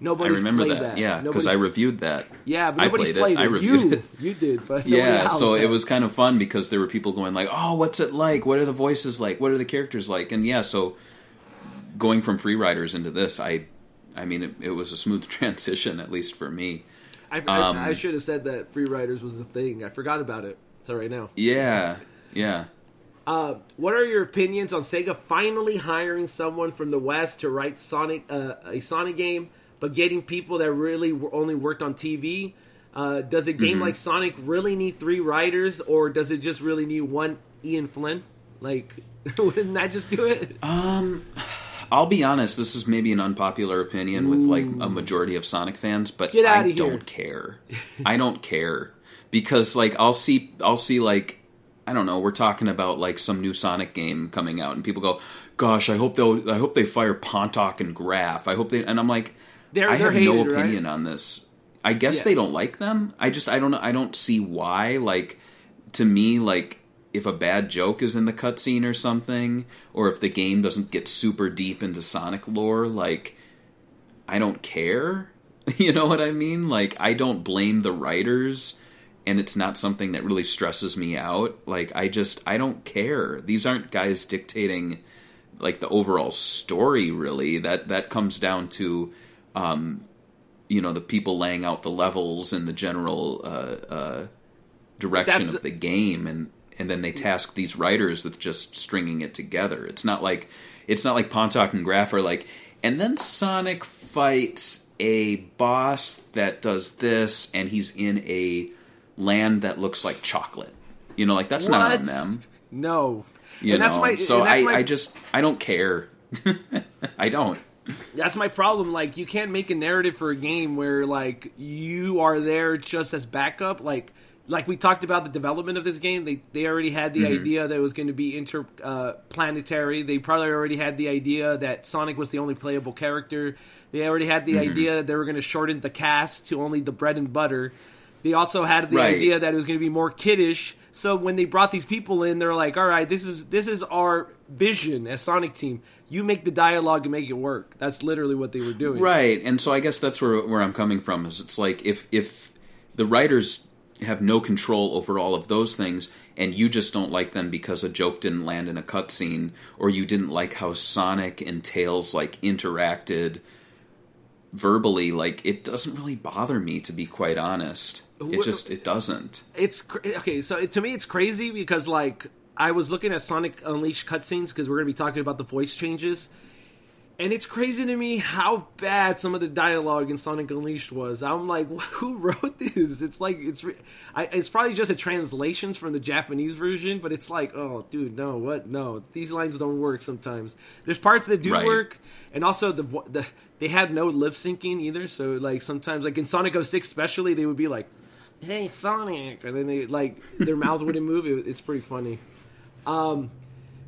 S3: nobody's
S4: remember
S3: played
S4: that.
S3: that.
S4: Yeah, because
S3: Nobody's-
S4: I reviewed that.
S3: yeah, but
S4: I
S3: nobody's
S4: played it.
S3: it.
S4: I reviewed
S3: you,
S4: it.
S3: you did, but
S4: Yeah, so it was kind of fun because there were people going like, "Oh, what's it like? What are the voices like? What are the characters like?" And yeah, so going from Free Riders into this, I, I mean, it, it was a smooth transition at least for me.
S3: I, I,
S4: um,
S3: I should have said that Free Riders was the thing. I forgot about it. So right now.
S4: Yeah, yeah.
S3: Uh, what are your opinions on Sega finally hiring someone from the West to write Sonic uh, a Sonic game, but getting people that really only worked on TV? Uh, does a
S4: Mm-hmm.
S3: game like Sonic really need three writers, or does it just really need one Ian Flynn? Like, wouldn't that just do it?
S4: I'll be honest. This is maybe an unpopular opinion with like a majority of Sonic fans, but
S3: Get
S4: I
S3: outta here.
S4: don't care. I don't care because like I'll see, I'll see like I don't know. We're talking about like some new Sonic game coming out, and people go, "Gosh, I hope they'll, I hope they fire Pontac and Graff. I hope they." And I'm like,
S3: They're-
S4: I
S3: they're
S4: have no
S3: hated, right?
S4: opinion on this. I guess
S3: Yeah.
S4: they don't like them. I just, I don't. I don't see why. Like to me, like if a bad joke is in the cutscene or something, or if the game doesn't get super deep into Sonic lore, like I don't care. You know what I mean? Like I don't blame the writers and it's not something that really stresses me out. Like I just I don't care. These aren't guys dictating like the overall story really. That that comes down to um you know the people laying out the levels and the general uh uh direction
S3: That's-
S4: of the game and and then they task these writers with just stringing it together. It's not like it's not like Pontac and Graff are like and then Sonic fights a boss that does this and he's in a land that looks like chocolate. You know, like that's not on
S3: What?
S4: them.
S3: No,
S4: You
S3: and
S4: know,
S3: that's my
S4: so
S3: that's
S4: I,
S3: my,
S4: I just I don't care. I don't.
S3: that's my problem. Like, you can't make a narrative for a game where like you are there just as backup. Like, like we talked about the development of this game. They they already had the mm-hmm. idea that it was going to be interplanetary. Uh, they probably already had the idea that Sonic was the only playable character. They already had the mm-hmm. idea that they were going to shorten the cast to only the bread and butter. They also had the
S4: Right.
S3: idea that it was going to be more kiddish. So when they brought these people in, they're like, "All right, this is this is our vision as Sonic Team. You make the dialogue and make it work." That's literally what they were doing.
S4: Right, and so I guess that's where where I'm coming from. Is it's like if if the writers have no control over all of those things, and you just don't like them because a joke didn't land in a cutscene, or you didn't like how Sonic and Tails like interacted verbally, like it doesn't really bother me to be quite honest. It just it doesn't.
S3: It's okay. So it, to me, it's crazy because like I was looking at Sonic Unleashed cutscenes because we're going to be talking about the voice changes, and it's crazy to me how bad some of the dialogue in Sonic Unleashed was. I'm like, who wrote this? It's like it's re- I, it's probably just a translation from the Japanese version, but it's like, oh, dude, no, what, no, these lines don't work sometimes. There's parts that do
S4: Right.
S3: work, and also the the they had no lip syncing either. So like sometimes, like in Sonic 06 especially, they would be like. "Hey, Sonic," and then they like their mouth wouldn't move. It, it's pretty funny. Um,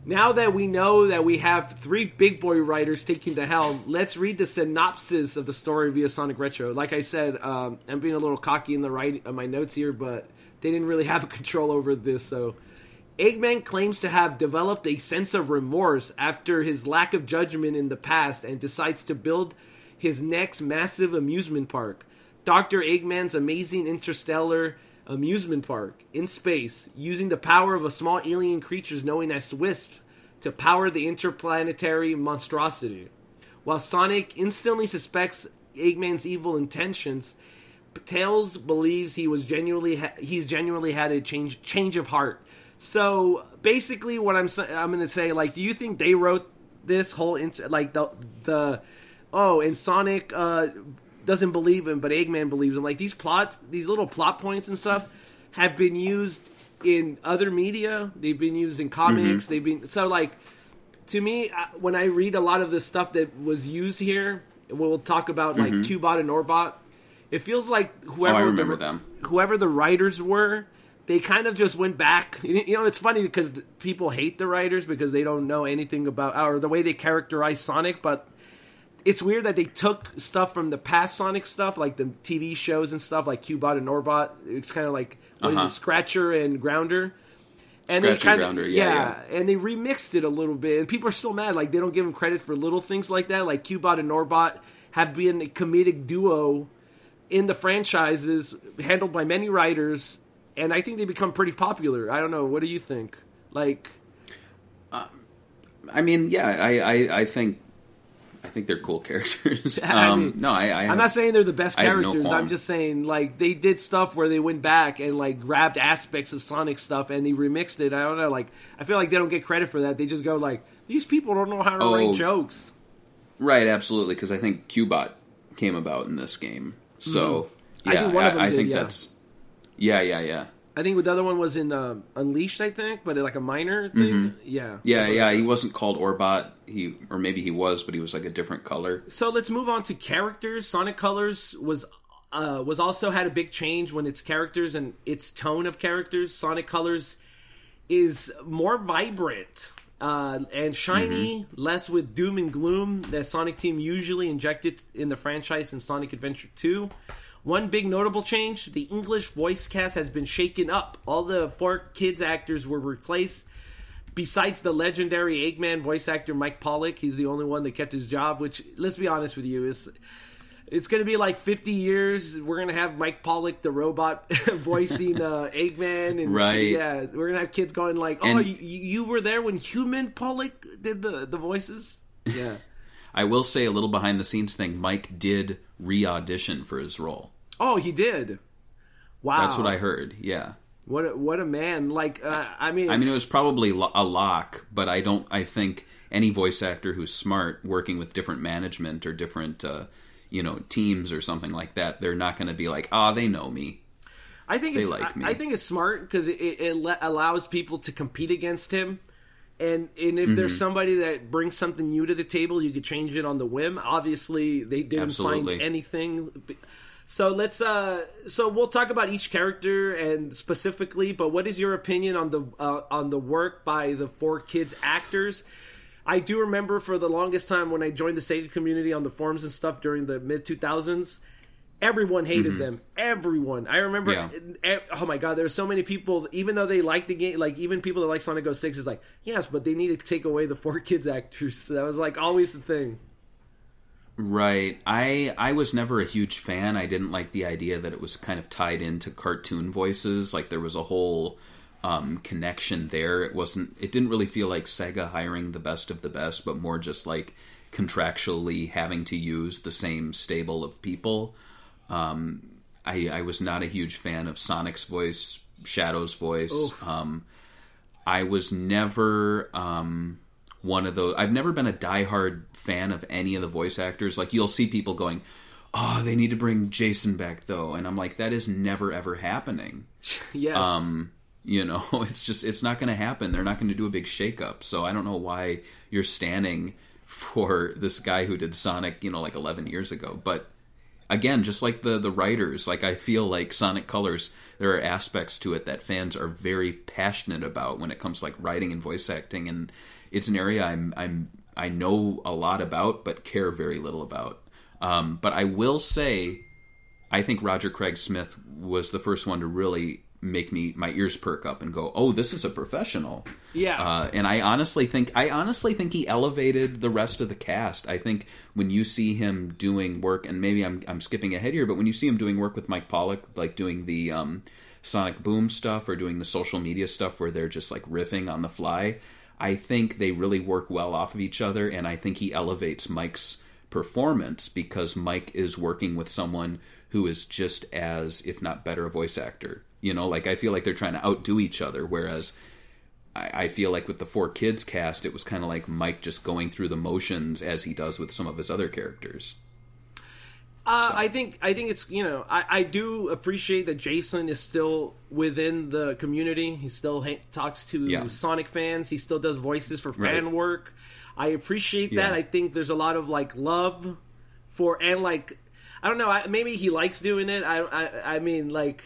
S3: now that we know that we have three big boy writers taking the helm, let's read the synopsis of the story via Sonic Retro. Like I said, um, I'm being a little cocky in the writing of my notes here, but they didn't really have control over this. So, Eggman claims to have developed a sense of remorse after his lack of judgment in the past and decides to build his next massive amusement park. Dr. Eggman's amazing interstellar amusement park in space, using the power of a small alien creatures known as Wisp to power the interplanetary monstrosity. While Sonic instantly suspects Eggman's evil intentions, Tails believes he was genuinely ha- he's genuinely had a change change of heart. So basically, what I'm sa- I'm going to say, like, do you think they wrote this whole int- like the the oh and Sonic uh, doesn't believe him, but Eggman believes him? Like these plots, these little plot points and stuff have been used in other media. They've been used in comics. Mm-hmm. They've been so like to me when I read a lot of the stuff that was used here. We'll talk about like mm-hmm. Cubot and Orbot. It feels like whoever
S4: Oh, I remember
S3: the,
S4: them.
S3: whoever the writers were, they kind of just went back. You know, it's funny because people hate the writers because they don't know anything about or the way they characterize Sonic. But it's weird that they took stuff from the past Sonic stuff, like the TV shows and stuff, like Cubot and Orbot. It's kind of like what is
S4: Uh-huh.
S3: it, Scratcher and Grounder. And
S4: Scratcher and
S3: kinda,
S4: Grounder, yeah,
S3: and they remixed it a little bit, and people are still mad. Like they don't give them credit for little things like that. Like Cubot and Orbot have been a comedic duo in the franchises, handled by many writers, and I think they become pretty popular. I don't know. What do you think? Like,
S4: I mean, yeah, I, I, I think, I think they're cool characters.
S3: I
S4: Um,
S3: mean,
S4: no, I, I
S3: I'm not saying they're the best
S4: I have no
S3: characters. I'm just saying like they did stuff where they went back and like grabbed aspects of Sonic stuff and they remixed it. I don't know. Like I feel like they don't get credit for that. They just go like these people don't know how to
S4: Oh.
S3: write jokes.
S4: right, absolutely, because I think Cubot came about in this game, so
S3: Mm-hmm. I
S4: yeah,
S3: think one of them
S4: I
S3: did,
S4: think
S3: yeah.
S4: that's, yeah, yeah, yeah.
S3: I think the other one was in um Unleashed. I think, but like a minor thing. Yeah,
S4: Mm-hmm. Yeah,
S3: what-
S4: yeah, he wasn't called Orbot. He or maybe he was, but he was like a different color.
S3: So let's move on to characters. Sonic Colors was uh, was also had a big change when its characters and its tone of characters. Sonic Colors is more vibrant uh, and shiny, less with doom and gloom that Sonic Team usually injected in the franchise in Sonic Adventure 2. One big notable change the English voice cast has been shaken up. All the 4Kids actors were replaced. Besides the legendary Eggman voice actor Mike Pollock, he's the only one that kept his job. Which, let's be honest with you, is it's going to be like 50 years. We're going to have Mike Pollock, the robot, voicing uh, Eggman, and
S4: Right.
S3: yeah, we're going to have kids going like, "Oh,
S4: And-
S3: you, you were there when Human Pollock did the the voices." Yeah.
S4: I will say a little behind the scenes thing. Mike did re audition for his role.
S3: Oh, he did. Wow,
S4: That's what I heard. Yeah.
S3: What a, what a man! Like, uh, I mean,
S4: I mean, it was probably lo- a lock, but I don't. I think any voice actor who's smart, working with different management or different, uh, you know, teams or something like that, they're not going to be like, "Ah, they know me."
S3: I think
S4: They
S3: it's
S4: like
S3: I,
S4: me.
S3: I think it's smart because it, it, allows people to compete against him, and and if there's
S4: Mm-hmm.
S3: somebody that brings something new to the table, you could change it on the whim. Obviously, they didn't
S4: Absolutely.
S3: find anything. So let's uh so we'll talk about each character and specifically, but what is your opinion on the uh, on the work by the 4Kids actors? I do remember for the longest time when I joined the Sega community on the forums and stuff during the mid 2000s, everyone hated them. Everyone. I remember.
S4: Mm-hmm. Yeah.
S3: eh, Oh my god, there were so many people. Even though they liked the game, like even people that like Sonic 06 is like, yes, but they need to take away the four kids actors. So that was like always the thing.
S4: Right. I I was never a huge fan. I didn't like the idea that it was kind of tied into cartoon voices. Like there was a whole um, connection there. It wasn't. It didn't really feel like Sega hiring the best of the best, but more just like contractually having to use the same stable of people. Um, I I was not a huge fan of Sonic's voice, Shadow's voice. Um, I was never um, one of those. I've never been a diehard fan of any of the voice actors. Like you'll see people going, "Oh, they need to bring Jason back though," and I'm like, that is never ever happening.
S3: Yes.
S4: Um, you know, it's just it's not going to happen. They're not going to do a big shakeup. So I don't know why you're standing for this guy who did Sonic, you know, like 11 years ago. But again, just like the the writers, like I feel like Sonic Colors, there are aspects to it that fans are very passionate about when it comes to like writing and voice acting, and it's an area I'm I'm I know a lot about, but care very little about. Um, but I will say, I think Roger Craig Smith was the first one to really make me my ears perk up and go, "Oh, this is a professional."
S3: Yeah.
S4: Uh, and I honestly think I honestly think he elevated the rest of the cast. I think when you see him doing work, and maybe I'm I'm skipping ahead here, but when you see him doing work with Mike Pollock, like doing the um, Sonic Boom stuff or doing the social media stuff where they're just like riffing on the fly, I think they really work well off of each other, and I think he elevates Mike's performance because Mike is working with someone who is just as, if not better, a voice actor. You know, like I feel like they're trying to outdo each other, whereas I, I feel like with the 4Kids cast, it was kind of like Mike just going through the motions as he does with some of his other characters.
S3: Uh, I think I think it's you know I, I do appreciate that Jason is still within the community. He still ha- talks to
S4: Yeah.
S3: Sonic fans. He still does voices for
S4: Right.
S3: fan work. I appreciate that.
S4: Yeah.
S3: I think there's a lot of like love for and like I don't know. I, maybe he likes doing it. I I, I mean like.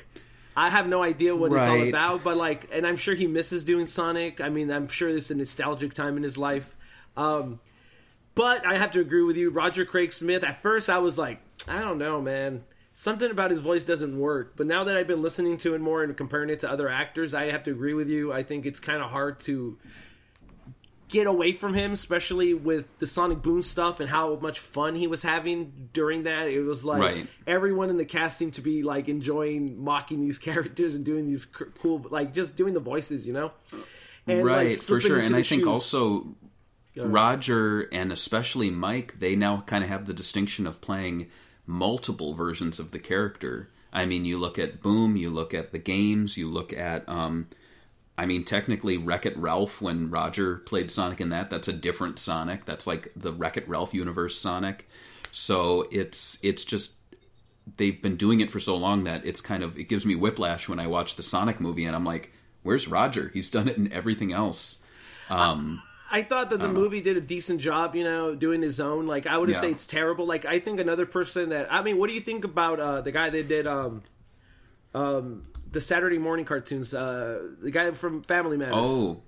S3: I have no idea what it's all about, but like, and I'm sure he misses doing Sonic. I mean, I'm sure it's a nostalgic time in his life. Um, but I have to agree with you, Roger Craig Smith. At first, I was like, I don't know, man. Something about his voice doesn't work. But now that I've been listening to it more and comparing it to other actors, I have to agree with you. I think it's kind of hard to get away from him, especially with the Sonic Boom stuff and how much fun he was having during that. It was like
S4: Right.
S3: everyone in the cast seemed to be like enjoying mocking these characters and doing these cool, like just doing the voices, you know. And, like,
S4: right, for sure. And I think also. Roger and especially Mike, they now kind of have the distinction of playing multiple versions of the character. I mean, you look at Boom, you look at the games, you look at, um, I mean, technically Wreck It Ralph when Roger played Sonic in that, that's a different Sonic. That's like the Wreck It Ralph universe Sonic. So it's it's just they've been doing it for so long that it's kind of it gives me whiplash when I watch the Sonic movie and I'm like, where's Roger? He's done it in everything else.
S3: I thought that the movie did a decent job, you know, doing his own. Like I wouldn't
S4: Yeah.
S3: say it's terrible. Like I think another person that I mean, what do you think about uh, the guy that did um, um, the Saturday morning cartoons? Uh, the guy from Family Matters.
S4: Oh,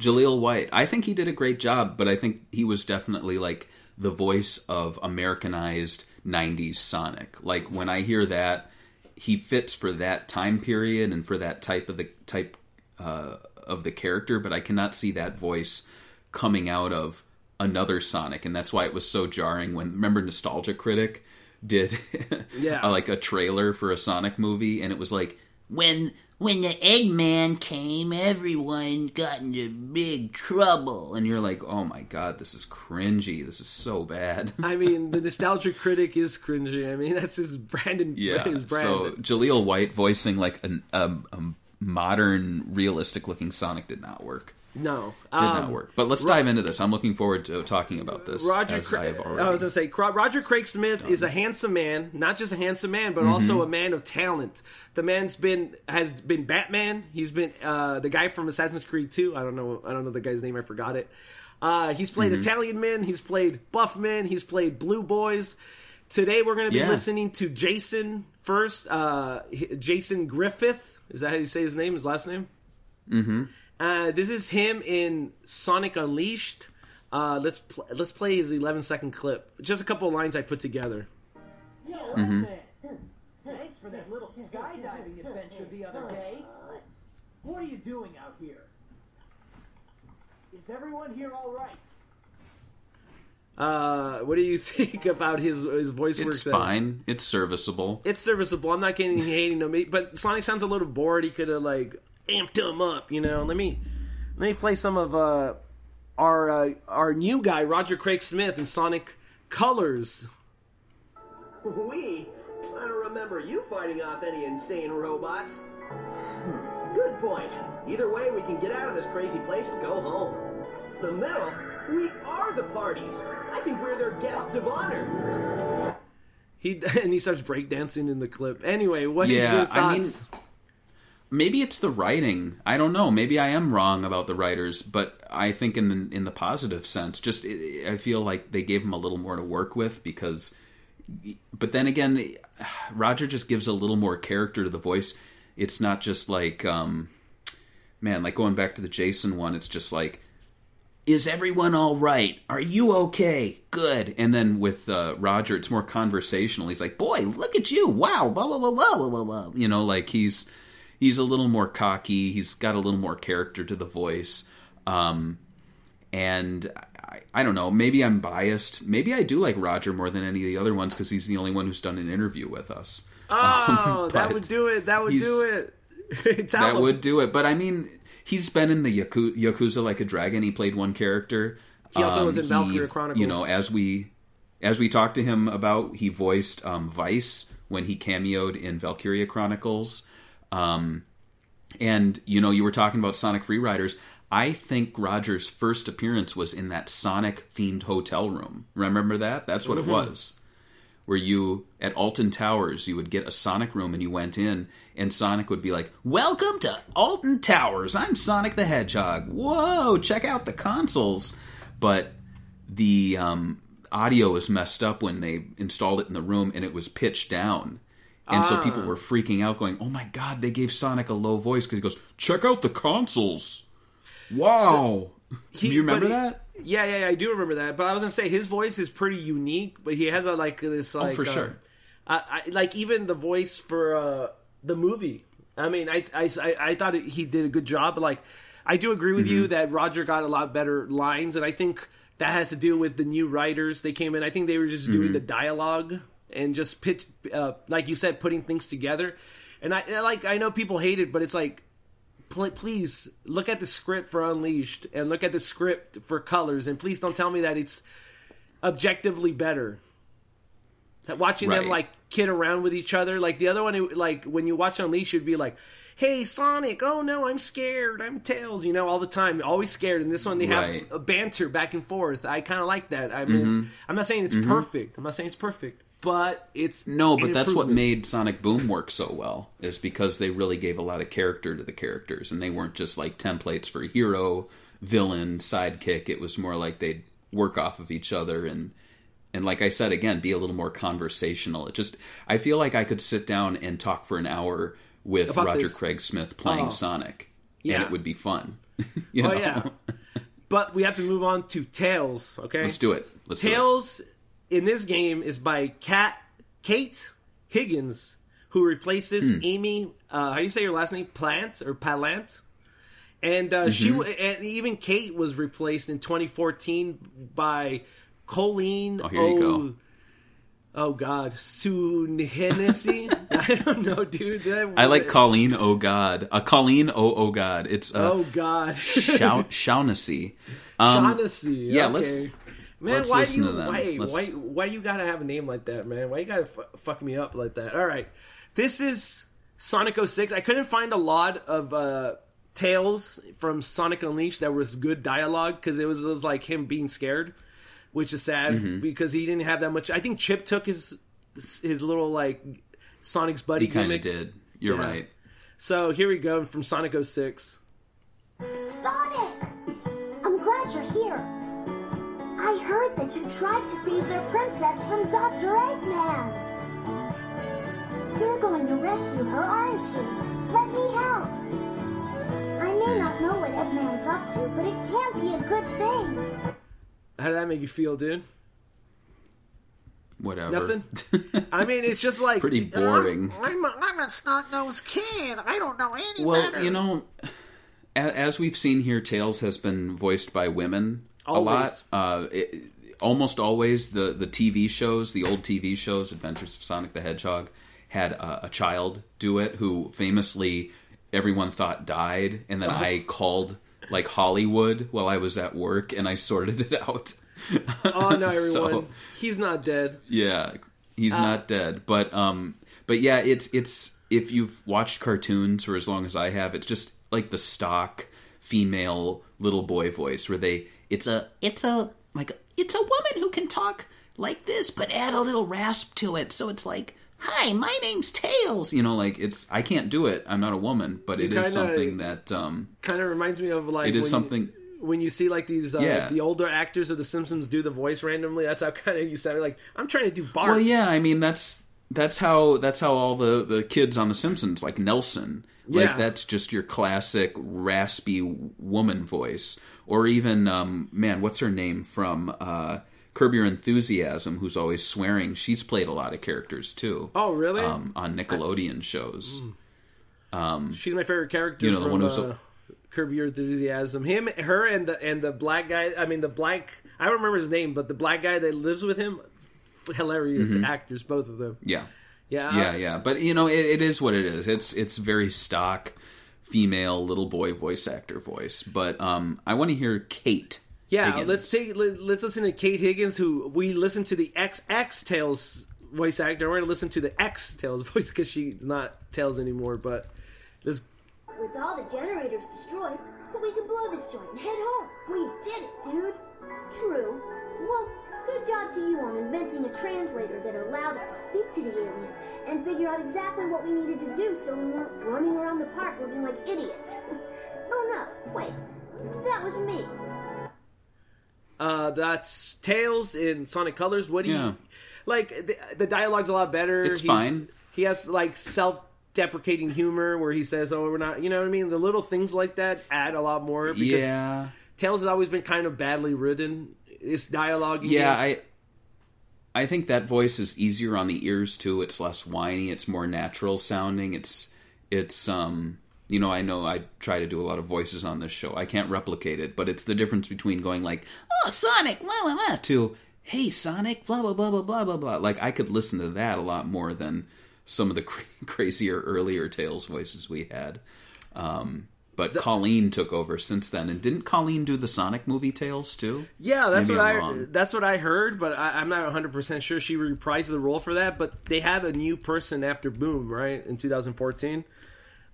S4: Jaleel White. I think he did a great job, but I think he was definitely like the voice of Americanized 90s Sonic. Like when I hear that, he fits for that time period and for that type of the type uh, of the character, but I cannot see that voice coming out of another Sonic, and that's why it was so jarring when remember Nostalgia Critic did
S3: Yeah.
S4: a, like a trailer for a Sonic movie, and it was like
S5: When when the Eggman came, everyone got into big trouble.
S4: and you're like, oh my god, this is cringy. This is so bad.
S3: I mean, the nostalgia critic is cringy. I mean, that's his Brandon.
S4: Yeah.
S3: his brand.
S4: So Jaleel White voicing like an, um, a modern, realistic looking Sonic did not work.
S3: No,
S4: Did
S3: um,
S4: not work. But let's dive into this. I'm looking forward to talking about this.
S3: Roger, Cra-
S4: I have
S3: I, was gonna say Roger Craig Smith is a handsome man, not just a handsome man, but also a man of talent. The man's been has been Batman. He's been uh, the guy from Assassin's Creed 2. I don't know. I don't know the guy's name. I forgot it. Uh, he's played Italian men. He's played buff men. He's played blue boys. Today we're going to be
S4: Yeah.
S3: listening to Jason first. Uh, Jason Griffith. Is that how you say his name? His last name? Uh, this is him in Sonic Unleashed. Uh, let's pl- let's play his 11 second clip. Just a couple of lines I put together.
S6: Yo, man. Thanks for that little skydiving adventure the other day. What are you doing out here? Is everyone here all right?
S3: Uh, what do you think about his his voice work?
S4: it's
S3: there?
S4: fine. It's serviceable.
S3: It's serviceable. I'm not getting hating on me, but Sonic sounds a little bored. He could have like amped them up, you know. Let me let me play some of uh, our uh, our new guy Roger Craig Smith in Sonic Colors.
S7: We? I don't remember you fighting off any insane robots. Good point. Either way, we can get out of this crazy place and go home. The middle? We are the party. I think we're their guests of honor.
S3: He and he starts breakdancing in the clip. Anyway, what is
S4: Yeah,
S3: your
S4: I mean,
S3: thoughts?
S4: Maybe it's the writing. I don't know. Maybe I am wrong about the writers, but I think in the in the positive sense, just I feel like they gave him a little more to work with because but then again, Roger just gives a little more character to the voice. It's not just like, um, man, like going back to the Jason one. It's just like, is everyone all right? Are you okay? Good. And then with uh, Roger, it's more conversational. He's like, boy, look at you! Wow, blah blah blah blah blah. blah. You know, like he's he's a little more cocky. He's got a little more character to the voice. Um, and I, I don't know. Maybe I'm biased. Maybe I do like Roger more than any of the other ones because he's the only one who's done an interview with us.
S3: Oh, that would do it. That would do it.
S4: That
S3: him.
S4: would do it. But I mean, he's been in the Yaku- Yakuza Like a Dragon. He played one character.
S3: He also was in
S4: he-
S3: Valkyria Chronicles.
S4: You know, as we as we talked to him about, he voiced um, Vice when he cameoed in Valkyria Chronicles. Um, and you know, you were talking about Sonic Free Riders. I think Roger's first appearance was in that Sonic themed hotel room. Remember that? That's what
S3: Mm-hmm.
S4: it was. Where you at Alton Towers, you would get a Sonic room, and you went in, and Sonic would be like, "Welcome to Alton Towers. I'm Sonic the Hedgehog. Whoa, check out the consoles." But the um, audio was messed up when they installed it in the room, and it was pitched down. And so people were freaking out, going, "Oh my god, they gave Sonic a low voice because he goes, check out the consoles." Wow,
S3: He-
S4: do you remember
S3: he-
S4: that?
S3: Yeah, yeah, yeah, I do remember that. But I was gonna say his voice is pretty unique, but he has a like this like
S4: Oh, for
S3: uh,
S4: sure.
S3: I, I, like even the voice for uh, the movie. I mean, I I, I, I thought it, he did a good job. But like, I do agree with
S4: Mm-hmm.
S3: you that Roger got a lot better lines, and I think that has to do with the new writers. They came in. I think they were just
S4: Mm-hmm.
S3: doing the dialogue and just pitch, uh, like you said, putting things together. And I I like I know people hate it, but it's like pl- please look at the script for Unleashed and look at the script for Colors, and please don't tell me that it's objectively better. Watching them like kid around with each other, like the other one, it, like when you watch Unleashed, you'd be like, "Hey, Sonic! Oh no, I'm scared! I'm Tails!" You know, all the time, always scared. And this one, they
S4: Right.
S3: have a banter back and forth. I kind of like that. I mean, I'm not saying it's perfect. I'm not saying it's perfect, but it's
S4: No, but that's what made Sonic Boom work so well is because they really gave a lot of character to the characters, and they weren't just like templates for hero, villain, sidekick. It was more like they'd work off of each other and and like I said again, be a little more conversational. It just I feel like I could sit down and talk for an hour with
S3: About
S4: Roger
S3: this.
S4: Craig Smith playing
S3: Oh.
S4: Sonic,
S3: Yeah.
S4: and it would be fun. you
S3: Oh
S4: know?
S3: yeah, but we have to move on to Tails. Okay,
S4: Let's do it. Let's do it.
S3: In this game is by Kat Kate Higgins, who replaces
S4: Hmm.
S3: Amy. Uh, how do you say your last name? Plant or Palant? And uh, she
S4: Mm-hmm.
S3: w- and even Kate was replaced in 2014 by Colleen.
S4: Oh, here you go.
S3: Oh God, Soon Hennessy. I don't know, dude. That-
S4: I like Colleen. Oh God, a Colleen. Oh oh God. It's uh,
S3: Oh God,
S4: Shau- Shaughnessy. Um,
S3: Shaughnessy.
S4: yeah,
S3: okay.
S4: let's-
S3: Man,
S4: let's
S3: why
S4: listen
S3: you
S4: to them.
S3: why
S4: Let's-
S3: why do you gotta have a name like that, man? Why you gotta f- fuck me up like that? All right, this is Sonic 06. I couldn't find a lot of uh, Tails from Sonic Unleashed that was good dialogue because it was, it was like him being scared, which is sad
S4: Mm-hmm.
S3: because he didn't have that much. I think Chip took his his little like Sonic's buddy
S4: He kind of did. You're
S3: Yeah.
S4: right.
S3: So here we go from Sonic 06.
S8: Sonic! I'm glad you're here. I heard that you tried to save their princess from Dr. Eggman. You're going to rescue her, aren't you? Let me help. I may hmm. not know what Eggman's up to, but it can't be a good thing.
S3: How did that make you feel, dude?
S4: Whatever.
S3: Nothing. I mean, it's just like
S4: Pretty uh, boring.
S5: I'm a, I'm a snot-nosed kid. I don't know any
S4: Well,
S5: better.
S4: you know, a- as we've seen here, Tails has been voiced by women a lot. Uh, it, almost always, the the TV shows, the old TV shows, Adventures of Sonic the Hedgehog, had a, a child do it who famously everyone thought died, and then I called like Hollywood while I was at work, and I sorted it out.
S3: Oh no, everyone,
S4: So-
S3: he's not dead.
S4: Yeah, he's
S3: Uh,
S4: not dead, but um, but yeah, it's it's if you've watched cartoons for as long as I have, it's just like the stock female little boy voice where they it's a
S5: it's a like it's a woman who can talk like this, but add a little rasp to it. So it's like, "Hi, my name's Tails."
S4: you know like it's I can't do it. I'm not a woman, but it is
S3: kinda-
S4: something that um
S3: Kind of reminds me of like
S4: it is
S3: when
S4: something.
S3: when you see like these uh,
S4: Yeah.
S3: the older actors of The Simpsons do the voice randomly. That's how kind of you sound like I'm trying to do Bart.
S4: Well, yeah, I mean that's that's how that's how all the the kids on The Simpsons, like Nelson, like
S3: Yeah.
S4: that's just your classic raspy woman voice, or even um, man, what's her name from uh, Curb Your Enthusiasm, who's always swearing. She's played a lot of characters too.
S3: Oh, really?
S4: Um, on Nickelodeon shows.
S3: She's my favorite character.
S4: You know, the one who's
S3: uh, Curb Your Enthusiasm. Him, her, and the and the black guy. I mean, the black. I don't remember his name, but the black guy that lives with him. Hilarious actors, both of them.
S4: Yeah.
S3: Yeah,
S4: Mm-hmm. Yeah, yeah, but you know, it, it is what it is. It's it's very stock female little boy voice actor voice. But um, I want to hear Kate.
S3: Yeah,
S4: Higgins.
S3: let's take let, let's listen to Kate Higgins, who we listened to the XX Tails voice actor. We're going to listen to the X Tails voice because she's not Tails anymore. But this,
S8: With all the generators destroyed, we can blow this joint and head home. We did it, dude. True. Well, good job to you on inventing a translator that allowed us to speak to the aliens and figure out exactly what we needed to do so we weren't running around the park looking like idiots. oh no, wait. That was me.
S3: uh, that's Tails in Sonic Colors. What do
S4: Yeah.
S3: you like? The, the dialogue's a lot better.
S4: It's
S3: He's-
S4: fine.
S3: He has like self-deprecating humor where he says, "Oh, we're not," you know what I mean? The little things like that add a lot more. Because
S4: Yeah.
S3: Tails has always been kind of badly written. It's dialogue.
S4: Yeah,
S3: gives.
S4: I I think that voice is easier on the ears too. It's less whiny. It's more natural sounding. It's it's um you know I know I try to do a lot of voices on this show. I can't replicate it, but it's the difference between going like oh Sonic blah blah blah to hey Sonic blah blah blah blah blah blah blah. Like I could listen to that a lot more than some of the cra- crazier earlier Tails voices we had. Um, but Colleen took over since then, and didn't Colleen do the Sonic movie Tails too?
S3: Yeah, that's
S4: Maybe
S3: what
S4: I'm
S3: I
S4: wrong.
S3: that's what I heard, but I, I'm not 100 percent sure she reprised the role for that. But they have a new person after Boom, right, in 2014.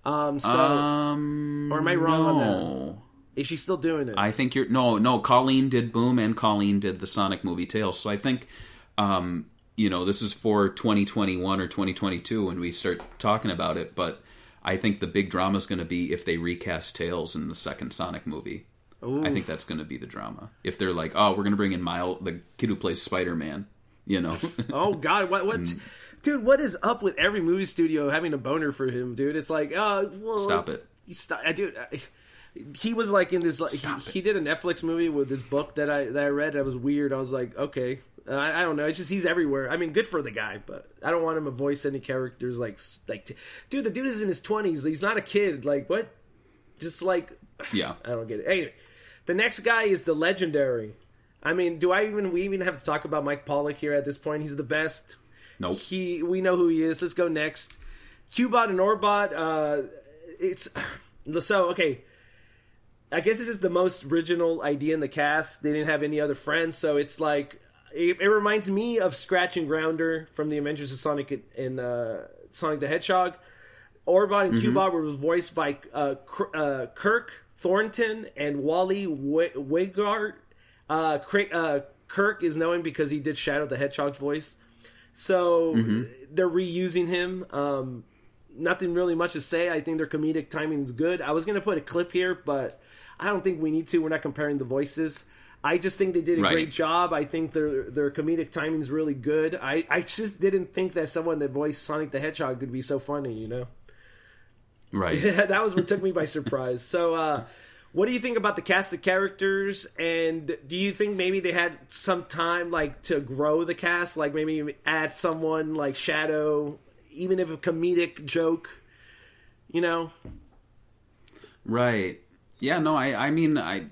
S3: Um, so
S4: Um,
S3: Or am I wrong on that?
S4: no.
S3: is she still doing it?
S4: I think you're no, no. Colleen did Boom, and Colleen did the Sonic movie Tails. So I think, um, you know, this is for 2021 or 2022 when we start talking about it. But I think the big drama is going to be if they recast Tails in the second Sonic movie. I think that's going to be the drama. If they're like, oh, we're going to bring in Miles, the kid who plays Spider Man. You know,
S3: oh God, what what?
S4: Mm.
S3: Dude, what is up with every movie studio having a boner for him, dude? It's like, uh, well,
S4: Stop it.
S3: you Stop, I dude. I, he was like in this like he, he did a Netflix movie with this book that I that I read. That was weird. I was like, okay, I, I don't know. It's just he's everywhere. I mean, good for the guy, but I don't want him to voice any characters like like. t- Dude, the dude is in his twenties. He's not a kid. Like what? Just like
S4: yeah.
S3: I don't get it. Anyway, the next guy is the legendary. I mean, do I even we even have to talk about Mike Pollock here at this point? He's the best.
S4: Nope.
S3: He we know who he is. Let's go next. Cubot and Orbot. Uh, it's so okay. I guess this is the most original idea in the cast. They didn't have any other friends, so it's like it, it reminds me of Scratch and Grounder from the Adventures of Sonic and uh, Sonic the Hedgehog. Orbot and Cubot were voiced by uh, Cr- uh, Kirk Thornton and Wally Wi- Wingert. Uh, uh, Kirk is known because he did Shadow the Hedgehog's voice. So they're reusing him. Um, nothing really much to say. I think their comedic timing is good. I was going to put a clip here, but I don't think we need to. We're not comparing the voices. I just think they did a
S4: Right.
S3: great job. I think their their comedic timing is really good. I, I just didn't think that someone that voiced Sonic the Hedgehog could be so funny, you know?
S4: Right.
S3: that was what took me by surprise. So, uh, what do you think about the cast of characters? And do you think maybe they had some time, like, to grow the cast? Like, maybe add someone like Shadow, even if a comedic joke, you know?
S4: Right. Yeah, no, I I mean I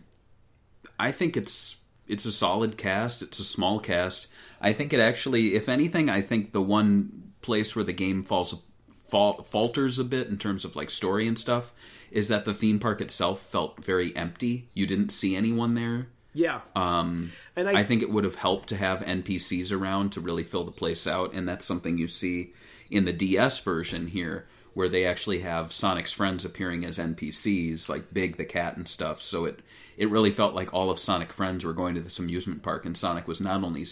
S4: I think it's it's a solid cast. It's a small cast. I think it actually if anything, I think the one place where the game falls fal- falters a bit in terms of like story and stuff is that the theme park itself felt very empty. You didn't see anyone there.
S3: Yeah.
S4: Um,
S3: and I,
S4: I think it would have helped to have NPCs around to really fill the place out, and that's something you see in the DS version here, where they actually have Sonic's friends appearing as NPCs, like Big the cat and stuff. So it it really felt like all of Sonic friends were going to this amusement park, and Sonic was not only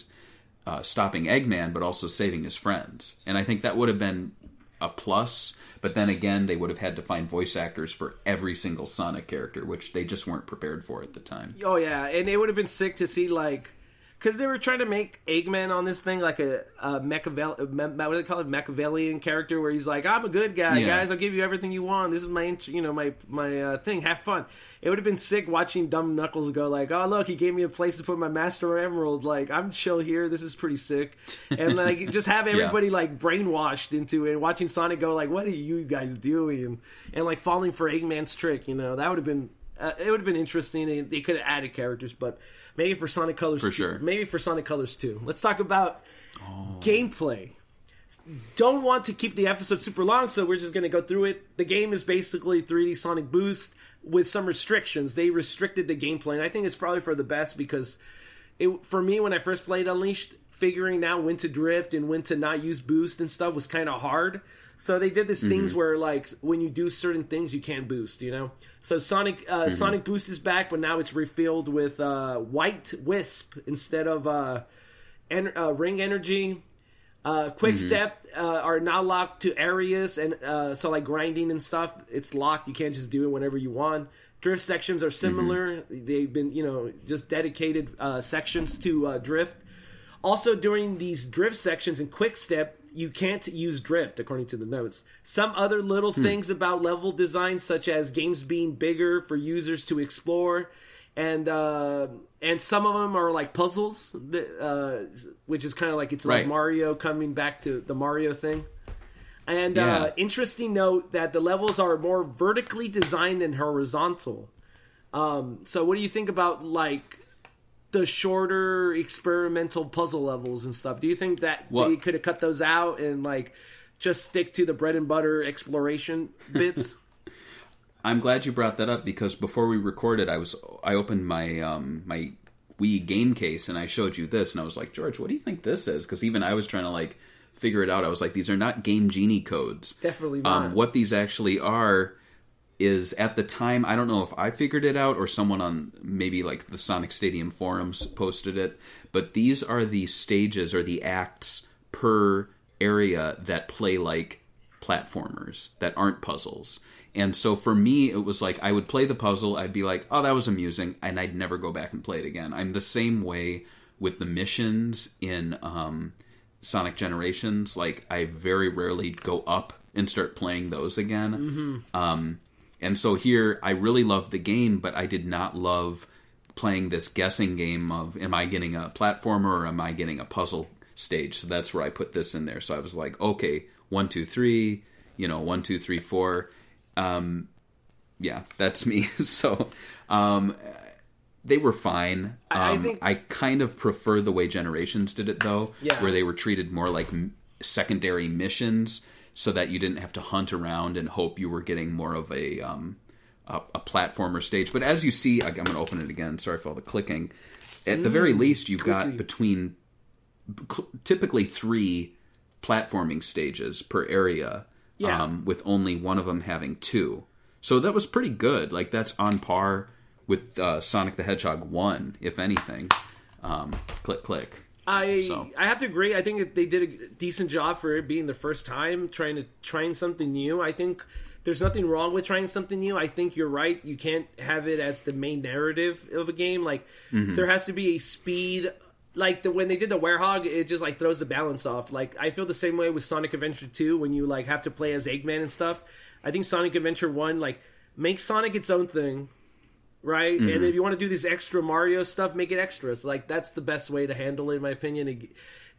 S4: uh, stopping Eggman but also saving his friends. And I think that would have been a plus. But then again, they would have had to find voice actors for every single Sonic character, which they just weren't prepared for at the time.
S3: Oh yeah, and it would have been sick to see like because they were trying to make Eggman on this thing like a, a Machiavelli, what do they call it, Machiavellian character, where he's like, "I'm a good guy,
S4: Yeah.
S3: guys. I'll give you everything you want. This is my, you know, my my uh, thing. Have fun." It would have been sick watching Dumb Knuckles go like, "Oh look, he gave me a place to put my Master Emerald. Like I'm chill here. This is pretty sick." And like just have everybody like brainwashed into it, and watching Sonic go like, "What are you guys doing?" And like falling for Eggman's trick. You know, that would have been. Uh, it would have been interesting. They, they could have added characters, but maybe for Sonic Colors,
S4: For
S3: two-
S4: sure.
S3: maybe for Sonic Colors too. Let's talk about gameplay. Don't want to keep the episode super long, so we're just going to go through it. The game is basically 3D Sonic Boost with some restrictions. They restricted the gameplay, and I think it's probably for the best because it for me when I first played Unleashed, figuring out when to drift and when to not use boost and stuff was kind of hard. So they did this things where like when you do certain things you can't boost, you know. So Sonic uh, Sonic Boost is back, but now it's refilled with uh, White Wisp instead of uh, en- uh, Ring Energy. Uh, quick step uh, are now locked to areas, and uh, so like grinding and stuff, it's locked. You can't just do it whenever you want. Drift sections are similar. They've been, you know, just dedicated uh, sections to uh, drift. Also, during these drift sections in quick step, you can't use drift according to the notes. Some other little things about level design, such as games being bigger for users to explore, and uh, and some of them are like puzzles, that, uh, which is kind of like it's like Mario coming back to the Mario thing. And
S4: Yeah.
S3: uh, interesting note that the levels are more vertically designed than horizontal. Um, so, what do you think about like the shorter experimental puzzle levels and stuff? Do you think that
S4: Well-
S3: they could have cut those out and like just stick to the bread and butter exploration bits?
S4: I'm glad you brought that up because before we recorded, I was I opened my um, my Wii game case and I showed you this, and I was like, George, what do you think this is? Because even I was trying to like figure it out. I was like, these are not Game Genie codes.
S3: Definitely not.
S4: Um, what these actually are is at the time I don't know if I figured it out or someone on maybe like the Sonic Stadium forums posted it, but these are the stages or the acts per area that play like platformers that aren't puzzles. And so for me, it was like I would play the puzzle, I'd be like, oh, that was amusing, and I'd never go back and play it again. I'm the same way with the missions in um, Sonic Generations. Like, I very rarely go up and start playing those again. Um, and so here, I really loved the game, but I did not love playing this guessing game of am I getting a platformer or am I getting a puzzle stage? So that's where I put this in there. So I was like, okay, one, two, three, you know, one, two, three, four. Um, yeah, that's me. so um, they were fine.
S3: I- I
S4: Um,
S3: think-
S4: I kind of prefer the way Generations did it, though,
S3: Yeah.
S4: where they were treated more like m- secondary missions, so that you didn't have to hunt around and hope you were getting more of a um, a, a platformer stage. But as you see, I'm going to open it again. Sorry for all the clicking. At the very least, you've got between typically three platforming stages per area,
S3: Yeah.
S4: um, with only one of them having two. So that was pretty good. Like that's on par with uh, Sonic the Hedgehog one, if anything. Um, click, click.
S3: I
S4: So-
S3: I have to agree. I think they did a decent job for it being the first time trying to trying something new. I think there's nothing wrong with trying something new. I think you're right. You can't have it as the main narrative of a game. Like
S4: Mm-hmm.
S3: there has to be a speed. Like the when they did the Werehog, it just like throws the balance off. Like I feel the same way with Sonic Adventure 2 when you like have to play as Eggman and stuff. I think Sonic Adventure 1 like makes Sonic its own thing right?
S4: Mm-hmm.
S3: And if you want to do this extra Mario stuff, make it extras. Like that's the best way to handle it, in my opinion. It-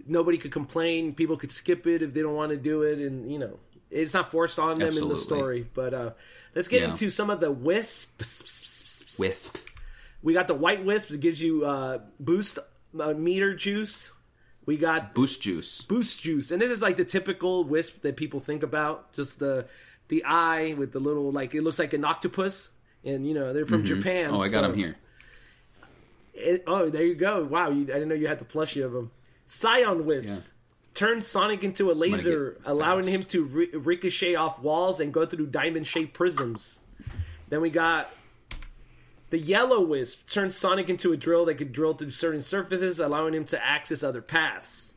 S3: nobody could complain. People could skip it if they don't want to do it, and you know, it's not forced on them in the story. But uh, let's get
S4: Yeah.
S3: into some of the wisps.
S4: With
S3: We got the white wisp that gives you uh, boost uh, meter juice. We got
S4: boost juice.
S3: boost juice, and this is like the typical wisp that people think about. Just the the eye with the little like it looks like an octopus, and you know they're from mm-hmm. Japan.
S4: Oh, I got
S3: so-
S4: him here.
S3: it, oh, there you go. Wow, you, I didn't know you had the plushie of them. Cyan whips.
S4: Yeah.
S3: Turns Sonic into a laser, allowing him to ri- ricochet off walls and go through diamond shaped prisms. Then we got the Yellow Wisp. Turns Sonic into a drill that could drill through certain surfaces, allowing him to access other paths.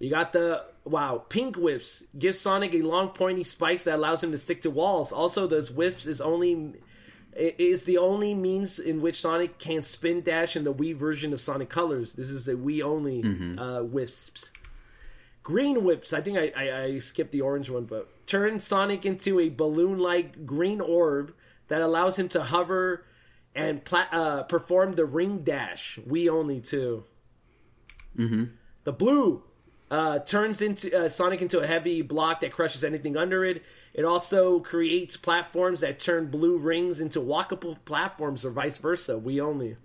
S3: We got the wow, pink whips give Sonic a long pointy spikes that allows him to stick to walls. Also, those whips is only it is the only means in which Sonic can spin dash in the Wii version of Sonic Colors. This is a Wii only uh, whips. Green whips. I think I, I, I skipped the orange one, but turn Sonic into a balloon-like green orb that allows him to hover and pla- uh, perform the ring dash. We only too. Mm-hmm. The blue uh, turns into uh, Sonic into a heavy block that crushes anything under it. It also creates platforms that turn blue rings into walkable platforms, or vice versa. We only.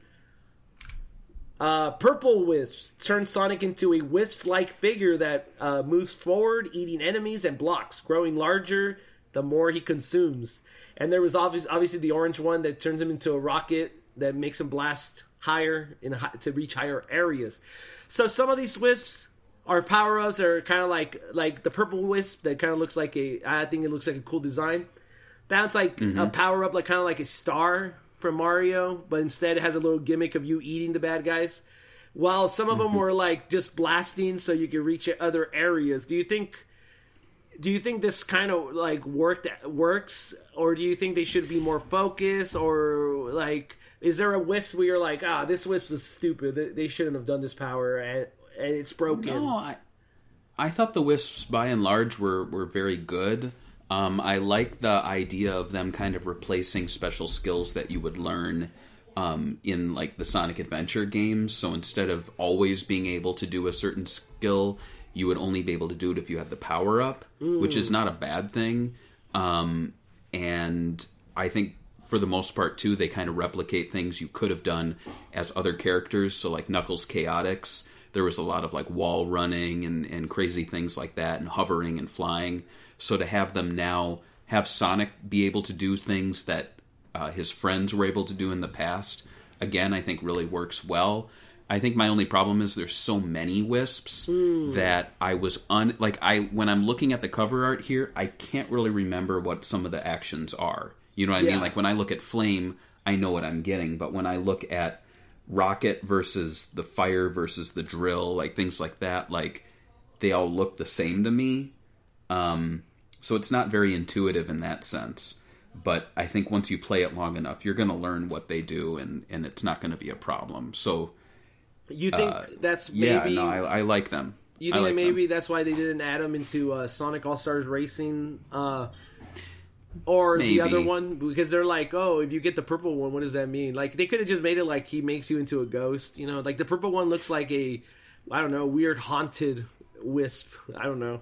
S3: Uh, purple wisps turn Sonic into a wisps-like figure that uh, moves forward, eating enemies and blocks, growing larger the more he consumes. And there was obvious, obviously the orange one that turns him into a rocket that makes him blast higher in to reach higher areas. So some of these wisps are power-ups are kind of like like the purple wisp that kind of looks like a I think it looks like a cool design. That's like a power up, like kind of like a star from Mario, but instead it has a little gimmick of you eating the bad guys. While some of them were like just blasting, so you could reach other areas. Do you think? Do you think this kind of like worked works, or do you think they should be more focused, or like is there a wisp where you're like, ah, this wisp was stupid. They- They shouldn't have done this power, and, and it's broken.
S4: No, I, I thought the wisps by and large were were very good. Um, I like the idea of them kind of replacing special skills that you would learn um, in like the Sonic Adventure games. So instead of always being able to do a certain skill, you would only be able to do it if you had the power up, which is not a bad thing. Um, and I think for the most part too, they kind of replicate things you could have done as other characters. So like Knuckles Chaotix, there was a lot of like wall running and, and crazy things like that, and hovering and flying. So to have them now have Sonic be able to do things that uh, his friends were able to do in the past, again, I think really works well. I think my only problem is there's so many wisps that I was un like I when I'm looking at the cover art here, I can't really remember what some of the actions are. You know what I
S3: Yeah.
S4: mean? Like when I look at Flame, I know what I'm getting, but when I look at Rocket versus the Fire versus the Drill, like things like that, like they all look the same to me. Um, so it's not very intuitive in that sense. But I think once you play it long enough, you're going to learn what they do, and and it's not going to be a problem. So
S3: you think
S4: uh,
S3: that's
S4: yeah,
S3: maybe?
S4: no, I, I like them.
S3: You think
S4: like
S3: maybe
S4: them.
S3: that's why they didn't add them into uh, Sonic All Stars Racing, uh, or the other one? Because they're like, oh, if you get the purple one, what does that mean? Like they could have just made it like he makes you into a ghost. You know, like the purple one looks like a, I don't know, weird haunted wisp. I don't know.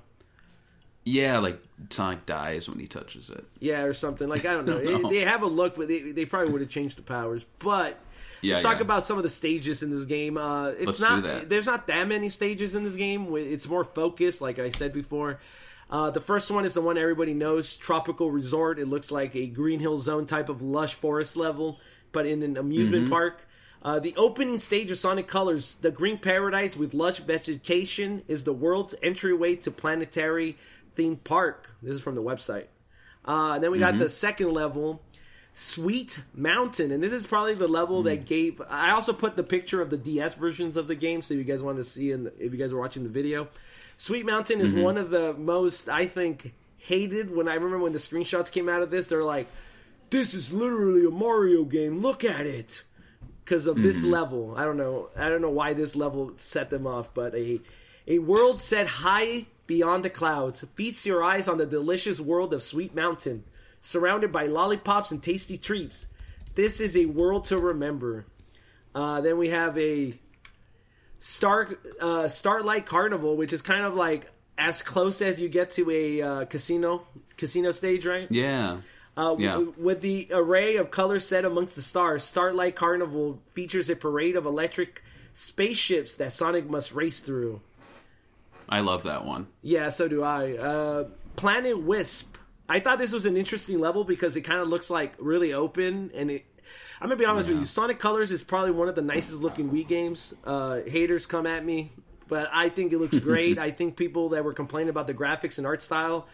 S4: Yeah, like Sonic dies when he touches it.
S3: Yeah, or something like I don't know.
S4: No.
S3: It- they have a look, but they, they probably would have changed the powers. But
S4: Yeah,
S3: let's talk
S4: yeah.
S3: about some of the stages in this game. Uh, it's
S4: Let's
S3: not there's not that many stages in this game. It's more focused, like I said before. Uh, the first one is the one everybody knows, Tropical Resort. It looks like a Green Hill Zone type of lush forest level, but in an amusement
S4: Mm-hmm.
S3: park. Uh, the opening stage of Sonic Colors, the Green Paradise with lush vegetation, is the world's entryway to planetary theme park. This is from the website. Uh, and then we got the second level, Sweet Mountain, and this is probably the level that gave. I also put the picture of the DS versions of the game, so you guys wanted to see, and if you guys were watching the video, Sweet Mountain is one of the most I think hated. When I remember when the screenshots came out of this, they're like, "This is literally a Mario game. Look at it." Because of this level, I don't know. I don't know why this level set them off, but a a world set high beyond the clouds feasts your eyes on the delicious world of Sweet Mountain, surrounded by lollipops and tasty treats. This is a world to remember. Uh, then we have a Star uh, Starlight Carnival, which is kind of like as close as you get to a uh, casino casino stage, right?
S4: Yeah.
S3: Uh,
S4: Yeah.
S3: w- with the array of colors set amongst the stars, Starlight Carnival features a parade of electric spaceships that Sonic must race through.
S4: I love that one.
S3: Yeah, so do I. Uh, Planet Wisp. I thought this was an interesting level because it kind of looks like really open, and it. I'm gonna be honest with you. Sonic Colors is probably one of the nicest looking Wii games. Uh, haters come at me, but I think it looks great. I think people that were complaining about the graphics and art style.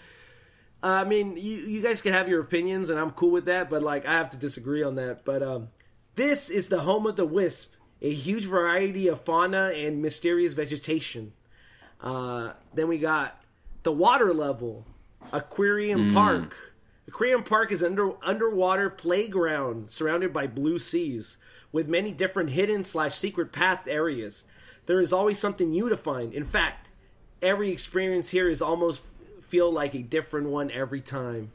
S3: uh, I mean, you, you guys can have your opinions, and I'm cool with that. But like, I have to disagree on that. But um, this is the home of the Wisp, a huge variety of fauna and mysterious vegetation. Uh, then we got the water level, Aquarium
S4: Mm.
S3: Park. Aquarium Park is under underwater playground surrounded by blue seas with many different hidden slash secret path areas. There is always something new to find. In fact, every experience here is almost feel like a different one every time.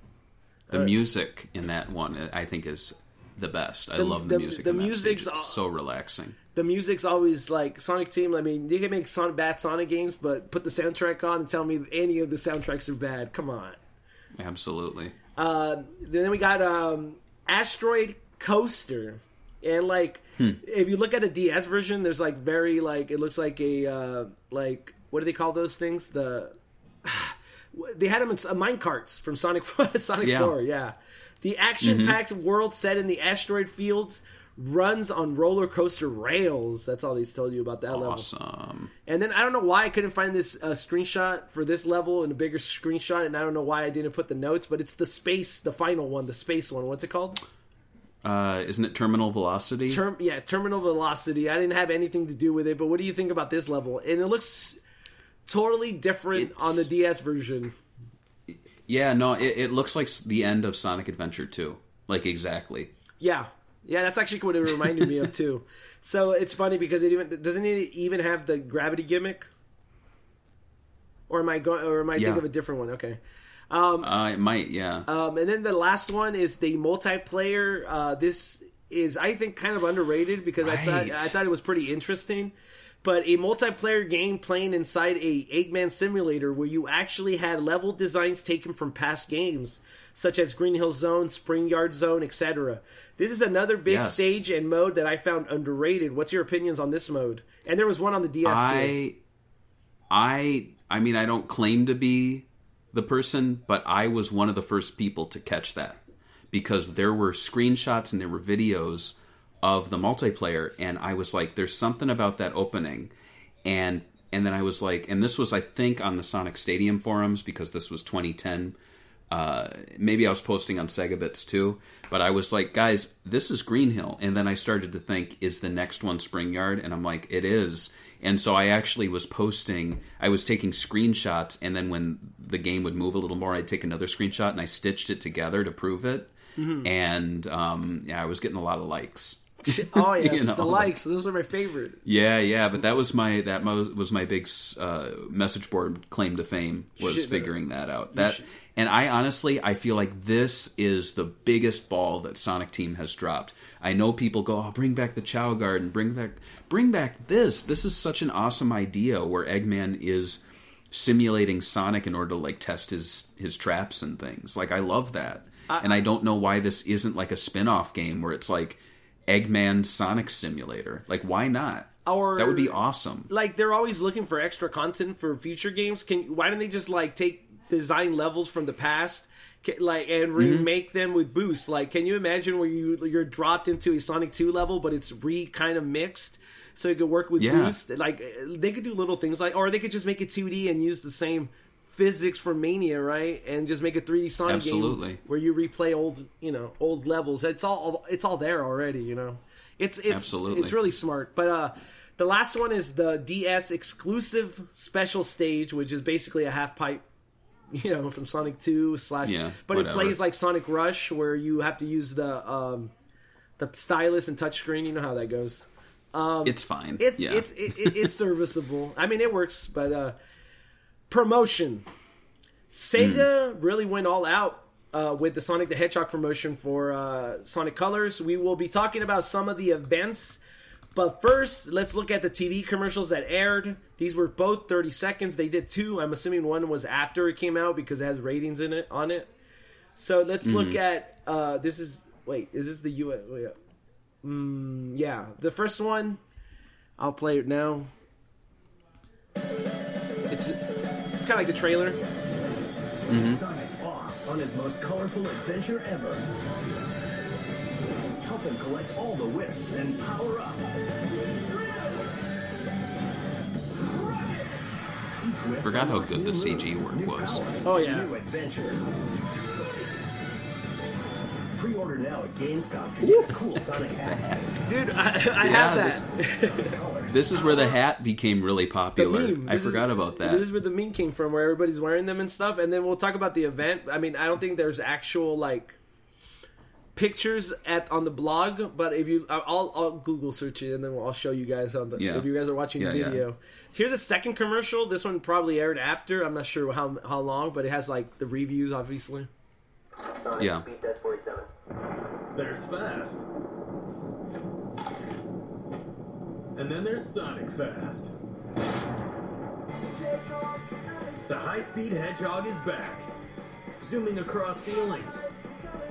S4: The uh, music in that one, uh, I think, is the best. I
S3: The-
S4: love the,
S3: the-
S4: music.
S3: the music's
S4: stage. It's
S3: all-
S4: so relaxing.
S3: the music's always like Sonic Team. I mean, they can make Sonic bad Sonic games, but put the soundtrack on and tell me any of the soundtracks are bad. Come on.
S4: Absolutely.
S3: Uh, then we got um, Asteroid Coaster, and like
S4: Hmm.
S3: if you look at the DS version, there's like very like it looks like a uh, like what do they call those things? The they had them in uh, mine carts from Sonic Sonic
S4: Yeah.
S3: Four. Yeah, the action-packed world set in the asteroid fields runs on roller coaster rails. That's all they told you about that level.
S4: Awesome.
S3: And then I don't know why I couldn't find this uh, screenshot for this level and a bigger screenshot, and I don't know why I didn't put the notes, but it's the space, the final one, the space one. What's it called?
S4: Uh, isn't it terminal velocity?
S3: Term, yeah, terminal velocity. I didn't have anything to do with it, but what do you think about this level? And it looks totally different
S4: It's-
S3: on the DS version.
S4: yeah, no, it, it looks like the end of Sonic Adventure 2. Like exactly.
S3: Yeah, yeah, that's actually what it reminded me of too. So it's funny because it even doesn't it even have the gravity gimmick, or am I going? Or am I
S4: Yeah.
S3: thinking of a different one? Okay.
S4: Uh, it might, yeah.
S3: Um, and then the last one is the multiplayer. Uh, this is, I think, kind of underrated because I thought I thought it was pretty interesting. But a multiplayer game playing inside a Eggman simulator where you actually had level designs taken from past games, such as Green Hill Zone, Spring Yard Zone, etc. This is another big
S4: Yes.
S3: stage and mode that I found underrated. What's your opinions on this mode? And there was one on the DS.
S4: I, I, I mean, I don't claim to be the person, but I was one of the first people to catch that because there were screenshots and there were videos of the multiplayer, and I was like, "There's something about that opening," and and then I was like, and this was I think on the Sonic Stadium forums because this was 2010. Uh, maybe I was posting on SEGAbits too, but I was like, guys, this is Green Hill. And then I started to think, is the next one Spring Yard? And I'm like, it is. And so I actually was posting, I was taking screenshots, and then when the game would move a little more, I'd take another screenshot and I stitched it together to prove it. And um, yeah, I was getting a lot of likes.
S3: oh yes,
S4: You know.
S3: the likes. Those are my favorite.
S4: Yeah, yeah, but that was my that mo- was my big uh, message board claim to fame was
S3: Shit,
S4: figuring that out. That and I honestly I feel like this is the biggest ball that Sonic Team has dropped. I know people go, "Oh, bring back the Chao Garden, bring back bring back this. This is such an awesome idea where Eggman is simulating Sonic in order to like test his his traps and things. Like I love that. and I don't know why this isn't like a spin-off game where it's like Eggman Sonic Simulator. Like, why not?
S3: Or-
S4: that would be awesome.
S3: like they're always looking for extra content for future games. Can why don't they just like take design levels from the past, like and
S4: Mm-hmm.
S3: remake them with boosts? Like, can you imagine where you you're dropped into a Sonic Two level, but it's re kind of mixed, so it could work with
S4: Yeah.
S3: boost? Like they could do little things like, or they could just make it 2D and use the same physics for Mania, right? And just make a 3D Sonic
S4: Absolutely.
S3: game where you replay old, you know, old levels. It's all it's all there already, you know. It's it's
S4: Absolutely.
S3: it's really smart. But uh the last one is the DS exclusive special stage, which is basically a half pipe, you know, from Sonic Two slash.
S4: Yeah,
S3: but
S4: whatever.
S3: it plays like Sonic Rush, where you have to use the um the stylus and touchscreen. You know how that goes.
S4: Um, it's fine.
S3: It,
S4: yeah.
S3: It's it, it, it's serviceable. I mean, it works, but uh, promotion. Sega
S4: Hmm.
S3: really went all out uh, with the Sonic the Hedgehog promotion for uh, Sonic Colors. We will be talking about some of the events, but first, let's look at the TV commercials that aired. These were both 30 seconds. They did two. I'm assuming one was after it came out because it has ratings in it on it. So let's look
S4: Mm-hmm.
S3: at uh, this is wait is this the U.S. Wait, mm, yeah, the first one. I'll play it now. It's it's kind of like the trailer.
S9: Sonic's off on his most colorful adventure ever. Help him collect all the wisps and power up.
S4: I forgot how good the CG work was.
S3: Oh, yeah.
S9: New adventures. Pre-order now at GameStop to get a cool Sonic hat.
S3: Dude, I, I
S4: Yeah,
S3: have
S4: this-
S3: that.
S4: This is where the hat became really
S3: the
S4: popular.
S3: meme.
S4: I
S3: This is-
S4: forgot about that.
S3: This is where the meme came from, where everybody's wearing them and stuff. And then we'll talk about the event. I mean, I don't think there's actual like pictures at on the blog, but if you, I'll, I'll Google search it and then I'll show you guys on the.
S4: Yeah.
S3: If you guys are watching
S4: Yeah,
S3: the
S4: yeah.
S3: video, here's a second commercial. This one probably aired after. I'm not sure how how long, but it has like the reviews, obviously.
S7: Sonic
S4: Yeah.
S7: Speed Test 47.
S9: There's Fast. And then there's Sonic Fast. The high-speed hedgehog is back. Zooming across ceilings.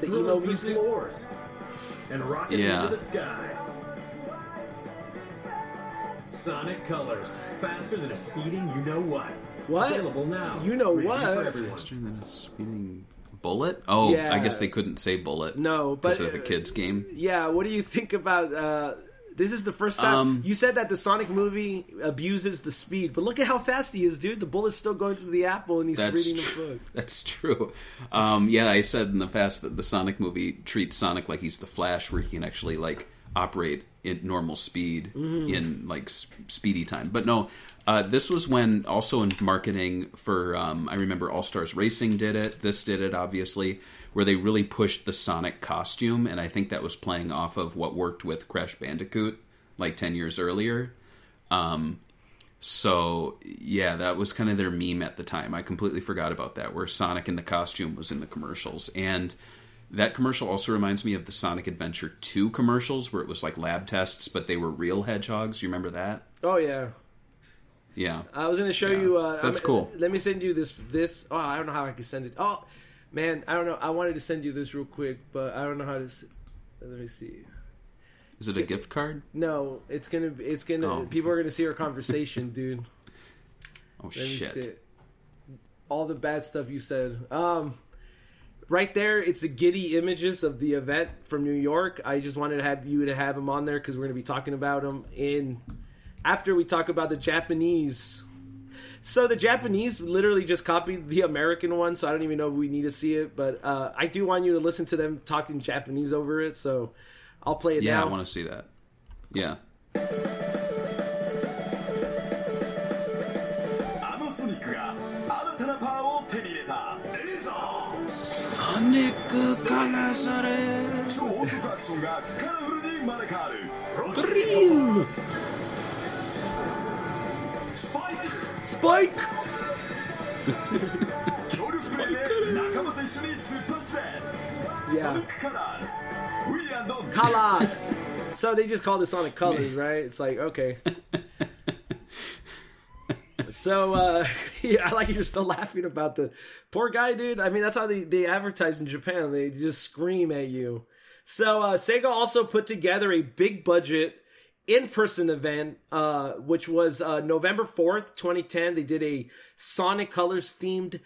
S3: The
S9: drilling
S3: emo music.
S9: floors. And rocketing
S4: Yeah.
S9: into the sky. Sonic Colors. Faster than a speeding you know what.
S3: What?
S9: Available now.
S3: You know
S9: Rated
S3: what?
S4: Faster than a speeding bullet? Oh,
S3: Yeah.
S4: I guess they couldn't say bullet.
S3: No, but-
S4: because of a kids game.
S3: Yeah, what do you think about? uh This is the first time
S4: Um,
S3: you said that the Sonic movie abuses the speed, but look at how fast he is, dude. The bullet's still going through the apple, and he's reading the
S4: true.
S3: book.
S4: That's true. Um, yeah, I said in the past that the Sonic movie treats Sonic like he's the Flash, where he can actually like operate at normal speed
S3: Mm-hmm.
S4: in like s- speedy time. But no, uh, this was when also in marketing for um, I remember All Stars Racing did it. This did it obviously, where they really pushed the Sonic costume, and I think that was playing off of what worked with Crash Bandicoot like ten years earlier. Um, so yeah, that was kind of their meme at the time. I completely forgot about that, where Sonic in the costume was in the commercials, and that commercial also reminds me of the Sonic Adventure Two commercials, where it was like lab tests, but they were real hedgehogs. You remember that?
S3: Oh yeah,
S4: Yeah.
S3: I was gonna show
S4: Yeah.
S3: you. Uh,
S4: That's
S3: I'm-
S4: cool.
S3: Let me send you this. This. Oh, I don't know how I can send it. Oh, man, I don't know. I wanted to send you this real quick, but I don't know how to. Let me see.
S4: Is it a gift card?
S3: No, it's gonna. It's gonna.
S4: Oh.
S3: People are gonna see our conversation, dude.
S4: Oh
S3: Let me see
S4: shit!
S3: it. All the bad stuff you said. Um, right there, it's the Getty Images of the event from New York. I just wanted to have you to have them on there because we're going to be talking about them in after we talk about the Japanese. So the Japanese literally just copied the American one, so I don't even know if we need to see it, but uh, I do want you to listen to them talking Japanese over it, so I'll play it
S4: yeah,
S3: now.
S4: Yeah, I want to see that. Yeah.
S9: サニック
S4: からそれ
S9: 超音楽アクションがカラフルに生まれ変わる
S4: ドリー
S9: ム
S3: Spike! yeah. Colors! so they just call the Sonic Colors, right? It's like, okay. so uh, yeah, I like you're still laughing about the poor guy, dude. I mean, that's how they, they advertise in Japan. They just scream at you. So uh, Sega also put together a big budget in-person event uh which was uh November 4th, 2010. They did a Sonic Colors themed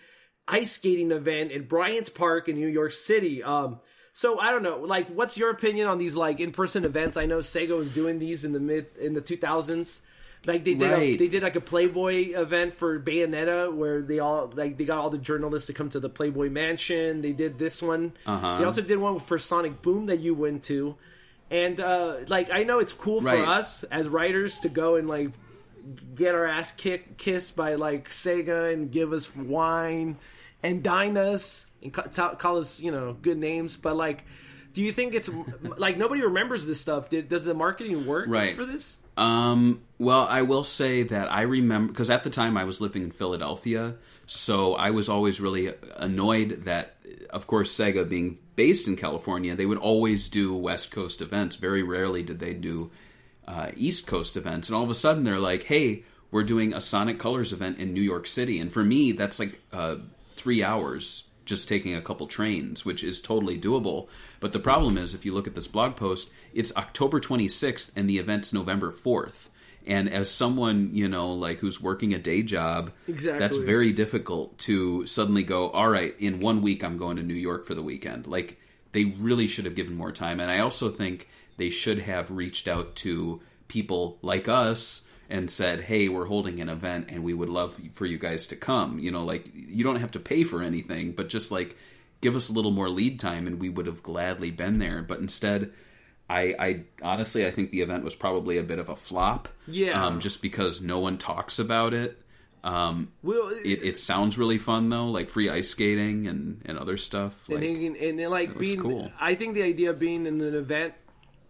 S3: ice skating event in Bryant Park in New York City. Um, so I don't know, like, what's your opinion on these like in-person events? I know Sega was doing these in the mid in the 2000s. Like they did, a, they did like a Playboy event for Bayonetta, where they all like they got all the journalists to come to the Playboy Mansion. They did this one.
S4: Uh-huh.
S3: They also did one for Sonic Boom that you went to, and uh, like I know it's cool
S4: Right.
S3: for us as writers to go and like get our ass kicked, kissed by like Sega and give us wine and dine us and ca- call us, you know, good names. But like, do you think it's like nobody remembers this stuff? Did, does the marketing work
S4: Right.
S3: for this?
S4: Um, well, I will say that I remember because at the time I was living in Philadelphia, so I was always really annoyed that, of course, Sega being based in California, they would always do West Coast events. Very rarely did they do uh, East Coast events, and all of a sudden they're like, "Hey, we're doing a Sonic Colors event in New York City," and for me, that's like uh, three hours just taking a couple trains, which is totally doable. But the problem is, if you look at this blog post, it's October 26th and the event's November 4th. And as someone, you know, like who's working a day job,
S3: Exactly.
S4: that's very difficult to suddenly go, all right, in one week I'm going to New York for the weekend. Like, they really should have given more time. And I also think they should have reached out to people like us and said, "Hey, we're holding an event and we would love for you guys to come." You know, like you don't have to pay for anything, but just like give us a little more lead time, and we would have gladly been there. But instead, I, I honestly I think the event was probably a bit of a flop.
S3: Yeah.
S4: um, just because no one talks about it. Um,
S3: Well,
S4: it, it sounds really fun though, like free ice skating and, and other stuff. Like,
S3: and, and, and like being,
S4: cool.
S3: I think the idea of being in an event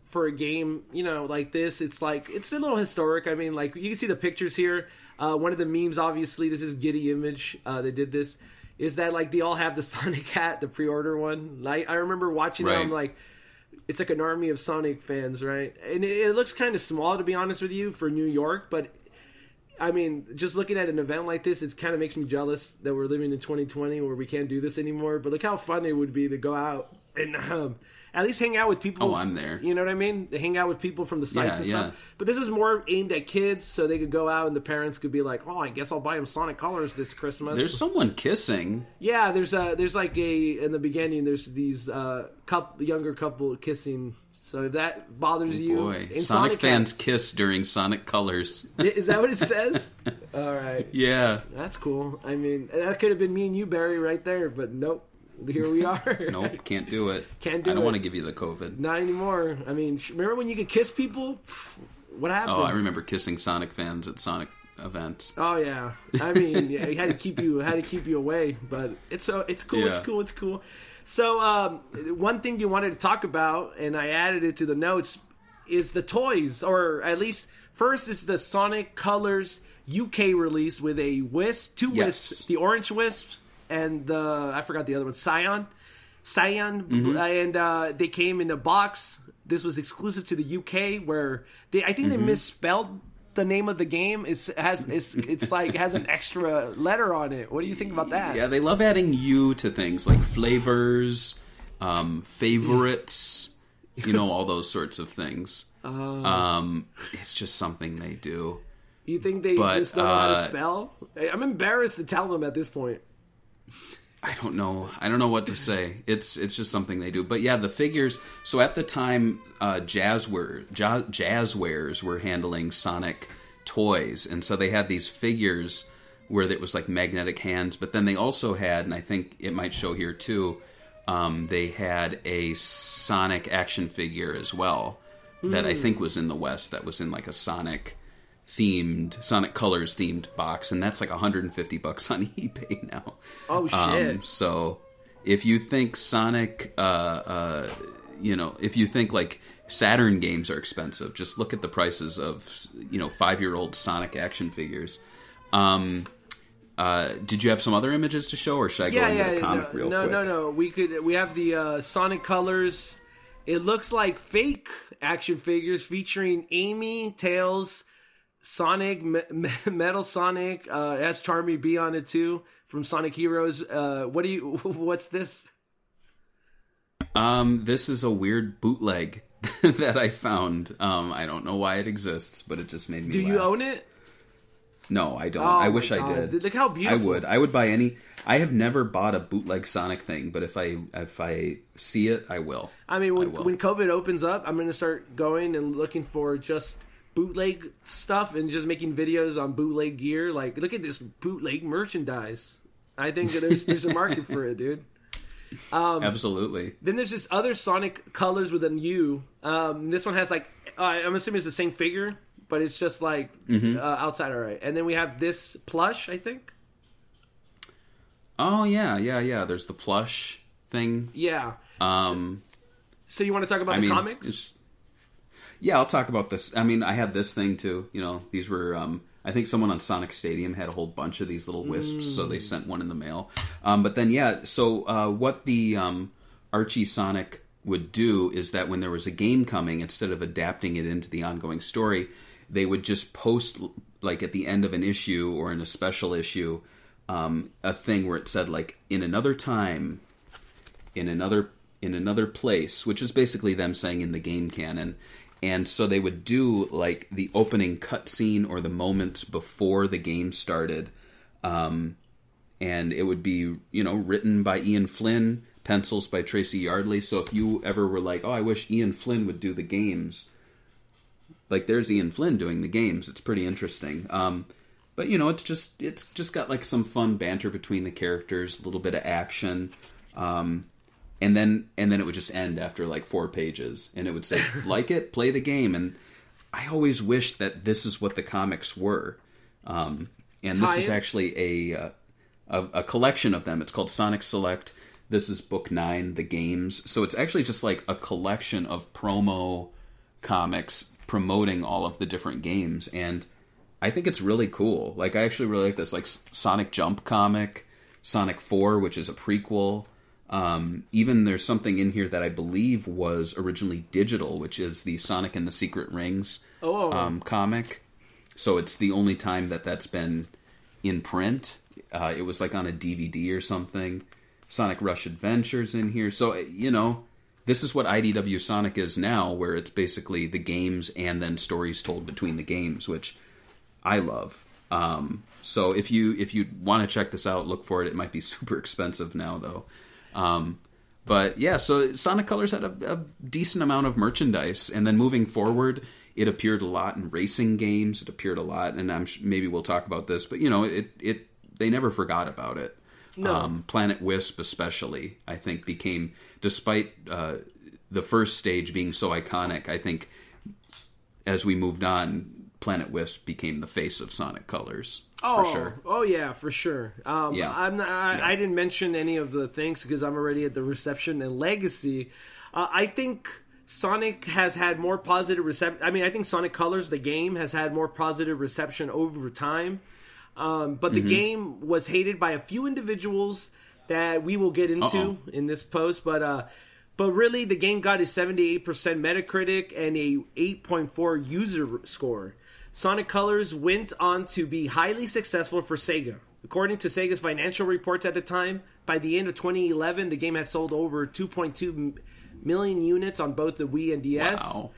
S3: for a game, you know, like this, it's like it's a little historic. I mean, like you can see the pictures here. Uh, one of the memes, obviously, this is Getty Image. Uh, they did this. Is that like they all have the Sonic hat, the pre-order one? Like I remember watching it.
S4: Right.
S3: I'm like, it's like an army of Sonic fans, right? And it, it looks kind of small, to be honest with you, for New York. But I mean, just looking at an event like this, it kind of makes me jealous that we're living in 2020 where we can't do this anymore. But look how fun it would be to go out and um, at least hang out with people.
S4: Oh, I'm there.
S3: You know what I mean? To hang out with people from the sites
S4: Yeah,
S3: and
S4: yeah.
S3: stuff. But this was more aimed at kids, so they could go out and the parents could be like, "Oh, I guess I'll buy them Sonic Colors this Christmas."
S4: There's someone kissing.
S3: Yeah, there's a there's like a in the beginning there's these uh couple younger couple kissing. So if that bothers you,
S4: Boy,
S3: and
S4: Sonic, fans kiss during Sonic Colors.
S3: is that what it says? All right,
S4: yeah.
S3: that's cool. I mean, that could have been me and you, Barry, right there, but nope. Here we are.
S4: Nope, can't do it.
S3: Can't do it.
S4: I don't
S3: it.
S4: want to give you the COVID.
S3: Not anymore. I mean, remember when you could kiss people? What happened?
S4: Oh, I remember kissing Sonic fans at Sonic events.
S3: Oh yeah, I mean, yeah, had to keep you had to keep you away, but it's so it's cool, it's cool, it's cool. So um, one thing you wanted to talk about, and I added it to the notes, is the toys, or at least first is the Sonic Colors UK release with a wisp, two
S4: Yes.
S3: wisps, the orange wisp and the I forgot the other one, Cyan, Cyan,
S4: Mm-hmm.
S3: and uh, they came in a box. This was exclusive to the UK, where they I think
S4: Mm-hmm.
S3: they misspelled the name of the game. It's has it's it's like has an extra letter on it. What do you think about that?
S4: Yeah, they love adding you to things like flavors, um, favorites, you know, all those sorts of things.
S3: Oh.
S4: Um, it's just something they do.
S3: You think they
S4: But,
S3: just don't know how to
S4: uh,
S3: spell? I'm embarrassed to tell them at this point.
S4: I don't know. I don't know what to say. It's it's just something they do. But yeah, the figures. So at the time, uh, Jazware, ja, Jazwares were handling Sonic toys, and so they had these figures where it was like magnetic hands. But then they also had, and I think it might show here too. Um, they had a Sonic action figure as well that I think was in the West. That was in like a Sonic themed Sonic Colors themed box, and that's like 150 bucks on eBay now.
S3: Oh, shit.
S4: Um, so if you think Sonic, uh, uh, you know, if you think like Saturn games are expensive, just look at the prices of you know five year old Sonic action figures. Um, uh, did you have some other images to show, or should I
S3: yeah,
S4: go into
S3: yeah.
S4: the comic
S3: no,
S4: real
S3: no,
S4: quick?
S3: no, no. No. We could. We have the uh, Sonic Colors. It looks like fake action figures featuring Amy, Tails, Sonic, Me- Me- Metal Sonic. Uh, has Charmy Bee on it too from Sonic Heroes. Uh, what do you? What's this?
S4: Um, this is a weird bootleg that I found. Um, I don't know why it exists, but it just made me.
S3: Do you own it?
S4: No, I don't.
S3: Oh
S4: I wish I did.
S3: Look how beautiful.
S4: I would. I would buy any. I have never bought a bootleg Sonic thing, but if I if I see it, I will.
S3: I mean, when
S4: will.
S3: when COVID opens up, I'm going to start going and looking for just bootleg stuff and just making videos on bootleg gear. Like, look at this bootleg merchandise. I think there's there's a market for it, dude. Um,
S4: Absolutely.
S3: Then there's this other Sonic colors with a U. Um, this one has like uh, I'm assuming it's the same figure, but it's just like
S4: Mm-hmm.
S3: uh, outside. All right, and then we have this plush. I think.
S4: Oh yeah, yeah, yeah. There's the plush thing.
S3: Yeah.
S4: Um,
S3: So you want to talk about
S4: I
S3: the
S4: mean,
S3: comics?
S4: Yeah, I'll talk about this. I mean, I had this thing too. You know, these were. Um, I think someone on Sonic Stadium had a whole bunch of these little wisps, so
S3: Mm.
S4: they sent one in the mail. Um, but then, yeah. So uh, what the um, Archie Sonic would do is that when there was a game coming, instead of adapting it into the ongoing story, they would just post like at the end of an issue or in a special issue um, a thing where it said like in another time in another in another place, which is basically them saying in the game canon. And so they would do like the opening cutscene or the moments before the game started, um, and it would be you know written by Ian Flynn, pencils by Tracy Yardley. So if you ever were like, oh, I wish Ian Flynn would do the games, like there's Ian Flynn doing the games. It's pretty interesting. Um, but you know, it's just it's just got like some fun banter between the characters, a little bit of action. Um, and then and then it would just end after like four pages, and it would say like it, play the game, and I always wished that this is what the comics were. Um, and this is actually a, uh, a a collection of them. It's called Sonic Select. This is book nine, the games. So it's actually just like a collection of promo comics promoting all of the different games, and I think it's really cool. Like I actually really like this, like Sonic Jump comic, Sonic Four, which is a prequel. Um, even there's something in here that I believe was originally digital, which is the Sonic and the Secret Rings
S3: Oh.
S4: um, comic. So it's the only time that that's been in print. Uh, it was like on a DVD or something. Sonic Rush Adventures in here. So you know, this is what IDW Sonic is now, where it's basically the games and then stories told between the games, which I love. Um, so if you if you want to check this out, look for it. It might be super expensive now though. Um, but yeah, so Sonic Colors had a, a decent amount of merchandise, and then moving forward, it appeared a lot in racing games. It appeared a lot, and I'm sh- maybe we'll talk about this, but you know, it it they never forgot about it.
S3: No.
S4: Um, Planet Wisp, especially, I think became, despite uh, the first stage being so iconic, I think as we moved on, Planet Wisp became the face of Sonic Colors
S3: Oh,
S4: for sure.
S3: oh yeah, for sure. Um,
S4: Yeah.
S3: I'm not, I,
S4: Yeah.
S3: I didn't mention any of the things because I'm already at the reception and legacy. Uh, I think Sonic has had more positive reception. I mean, I think Sonic Colors, the game, has had more positive reception over time. Um, but
S4: Mm-hmm.
S3: the game was hated by a few individuals that we will get into
S4: Uh-oh.
S3: in this post. But uh, but really, the game got a 78% Metacritic and a 8.4 user score. Sonic Colors went on to be highly successful for Sega. According to Sega's financial reports at the time, by the end of 2011, the game had sold over 2.2 million units on both the Wii and DS.
S4: Wow.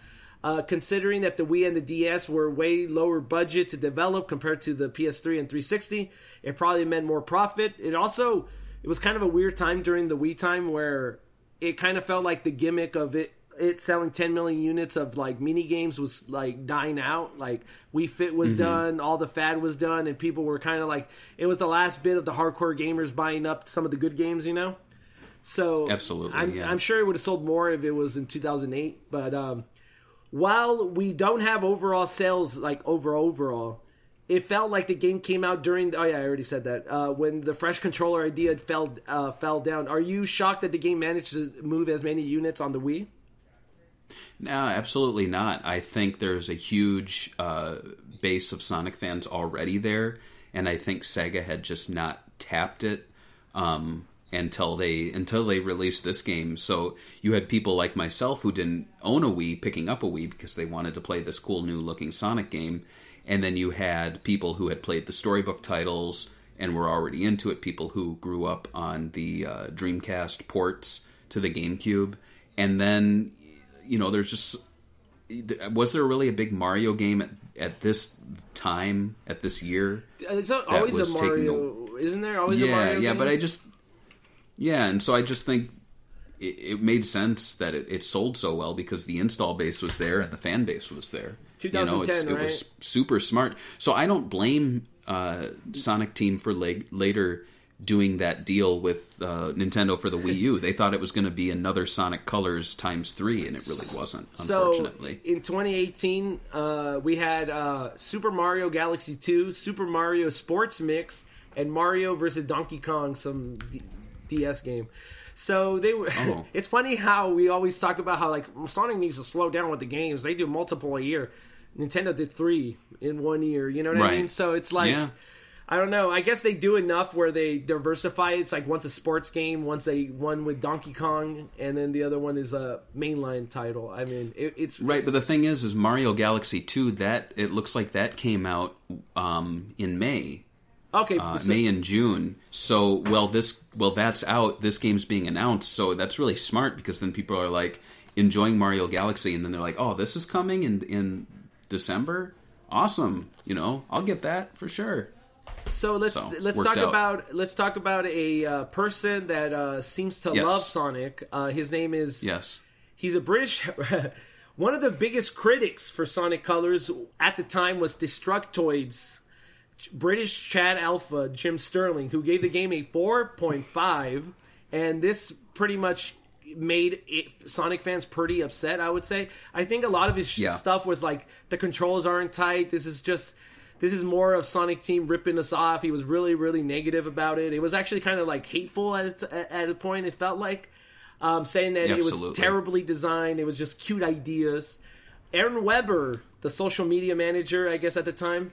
S3: Uh, considering that the Wii and the DS were way lower budget to develop compared to the PS3 and 360, it probably meant more profit. It also it was kind of a weird time during the Wii time where it kind of felt like the gimmick of it it selling 10 million units of like mini games was like dying out. Like Wii Fit was done all the fad was done and people were kind of like it was the last bit of the hardcore gamers buying up some of the good games you know? So
S4: Absolutely,
S3: I'm,
S4: yeah.
S3: I'm sure it would have sold more if it was in 2008 but um while we don't have overall sales like over overall it felt like the game came out during oh yeah i already said that uh, when the fresh controller idea fell uh, fell down. Are you shocked that the game managed to move as many units on the wii
S4: No, absolutely not. I think there's a huge uh, base of Sonic fans already there, and I think Sega had just not tapped it um, until they until they released this game. So you had people like myself who didn't own a Wii picking up a Wii because they wanted to play this cool new looking Sonic game, and then you had people who had played the storybook titles and were already into it. People who grew up on the uh, Dreamcast ports to the GameCube, and then you know, there's just was there really a big Mario game at, at this time at this year?
S3: it's not always a mario isn't there always a
S4: yeah,
S3: mario
S4: yeah,
S3: game?
S4: but I just yeah, and so I just think it, it made sense that it, it sold so well because the install base was there and the fan base was there. You know,
S3: 2010,
S4: it was super smart. So I don't blame uh, Sonic Team for la- later doing that deal with uh, Nintendo for the Wii U. They thought it was going to be another Sonic Colors times three, and it really wasn't. Unfortunately,
S3: So in 2018, uh, we had uh, Super Mario Galaxy 2, Super Mario Sports Mix, and Mario versus Donkey Kong, some D- DS game. So they were.
S4: Oh.
S3: it's funny how we always talk about how like Sonic needs to slow down with the games. They do multiple a year. Nintendo did three in one year. You know what I mean? So it's like.
S4: Yeah.
S3: I don't know. I guess they do enough where they diversify. It's like once a sports game, once a one with Donkey Kong, and then the other one is a mainline title. I mean, it, it's
S4: Right, but the thing is, is Mario Galaxy Two that it looks like that came out um, in May,
S3: okay.
S4: uh,
S3: so-
S4: May and June. So, well, this well that's out. This game's being announced, so that's really smart because then people are like enjoying Mario Galaxy, and then they're like, oh, this is coming in in December. Awesome, you know, I'll get that for sure.
S3: So let's
S4: So,
S3: let's talk
S4: out.
S3: about let's talk about a uh, person that uh, seems to
S4: Yes.
S3: love Sonic. Uh, his name is
S4: Yes.
S3: He's a British. one of the biggest critics for Sonic Colors at the time was Destructoid's. British Chad Alpha Jim Sterling, who gave the game a 4.5 and this pretty much made it, Sonic fans pretty upset. I would say. I think a lot of his
S4: Yeah.
S3: stuff was like the controls aren't tight. This is just. This is more of Sonic Team ripping us off. He was really, really negative about it. It was actually kind of like hateful at a, at a point. It felt like um, saying that it was terribly designed. It was just cute ideas. Aaron Webber, the social media manager, I guess at the time,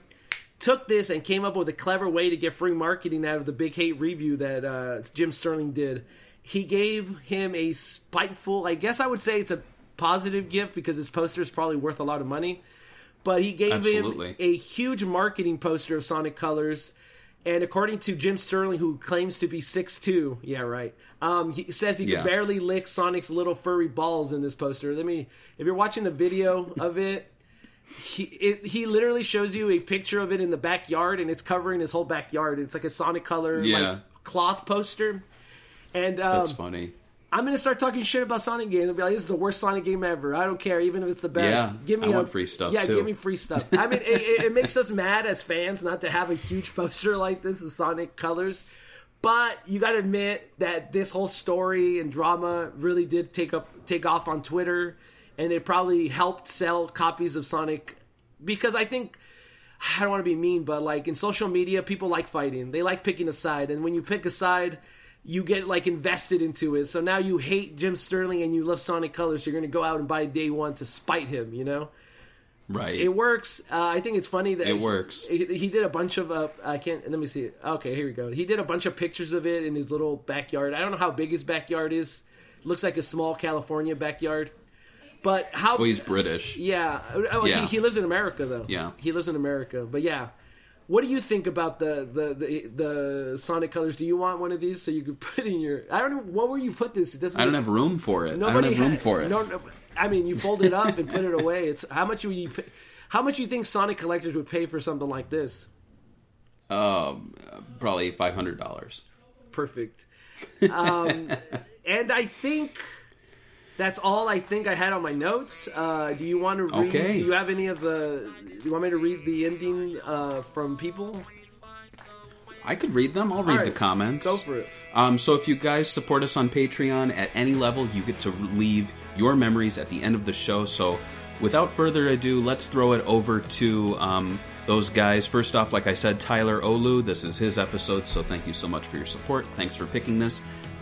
S3: took this and came up with a clever way to get free marketing out of the big hate review that uh, Jim Sterling did. He gave him a spiteful, I guess I would say it's a positive gift because his poster is probably worth a lot of money. But he gave
S4: Absolutely.
S3: him a huge marketing poster of Sonic Colors. And according to Jim Sterling, who claims to be 6'2", yeah, right, um, he says he
S4: Yeah.
S3: could barely lick Sonic's little furry balls in this poster. Let me, if you're watching the video of it, he it, he literally shows you a picture of it in the backyard, and it's covering his whole backyard. It's like a Sonic color
S4: Yeah.
S3: like cloth poster. And um,
S4: That's funny.
S3: I'm gonna start talking shit about Sonic games. I'll be like, "This is the worst Sonic game ever." I don't care, even if it's the best.
S4: Yeah,
S3: give me
S4: I
S3: a,
S4: want free stuff,
S3: Yeah,
S4: too.
S3: give me free stuff. I mean, it, it, it makes us mad as fans not to have a huge poster like this of Sonic colors. But you got to admit that this whole story and drama really did take up take off on Twitter, and it probably helped sell copies of Sonic because I think I don't want to be mean, but like in social media, people like fighting. They like picking a side, and when you pick a side, you get like invested into it. So now you hate Jim Sterling and you love Sonic Colors. You're going to go out and buy day one to spite him. You know,
S4: Right.
S3: it works. Uh, I think it's funny that
S4: It works.
S3: He, he did a bunch of. Uh, I can't. Let me see. Okay, here we go. He did a bunch of pictures of it in his little backyard. I don't know how big his backyard is. looks like a small California backyard. But how?
S4: well, he's British.
S3: Yeah. Oh,
S4: Yeah.
S3: He, he lives in America though.
S4: Yeah.
S3: He lives in America. But yeah. What do you think about the, the, the, the Sonic colors? Do you want one of these so you could put in your? I don't know. What where you put this? It doesn't.
S4: I don't have room for it. I don't have room
S3: ha-
S4: for it.
S3: No, no, I mean, you fold it up and put it away. It's how much would you? Pay, how much you think Sonic collectors would pay for something like this?
S4: Um, probably five hundred dollars.
S3: Perfect. Um, and I think that's all I think I had on my notes. Uh, do you want to read?
S4: Okay.
S3: Do you have any of the? Do you want me to read the ending uh, from people?
S4: I could read them. I'll read
S3: right.
S4: the comments.
S3: Go for it.
S4: Um, so if you guys support us on Patreon at any level, you get to leave your memories at the end of the show. So without further ado, let's throw it over to um, those guys. First off, like I said, Tyler Olu. This is his episode, so thank you so much for your support. Thanks for picking this.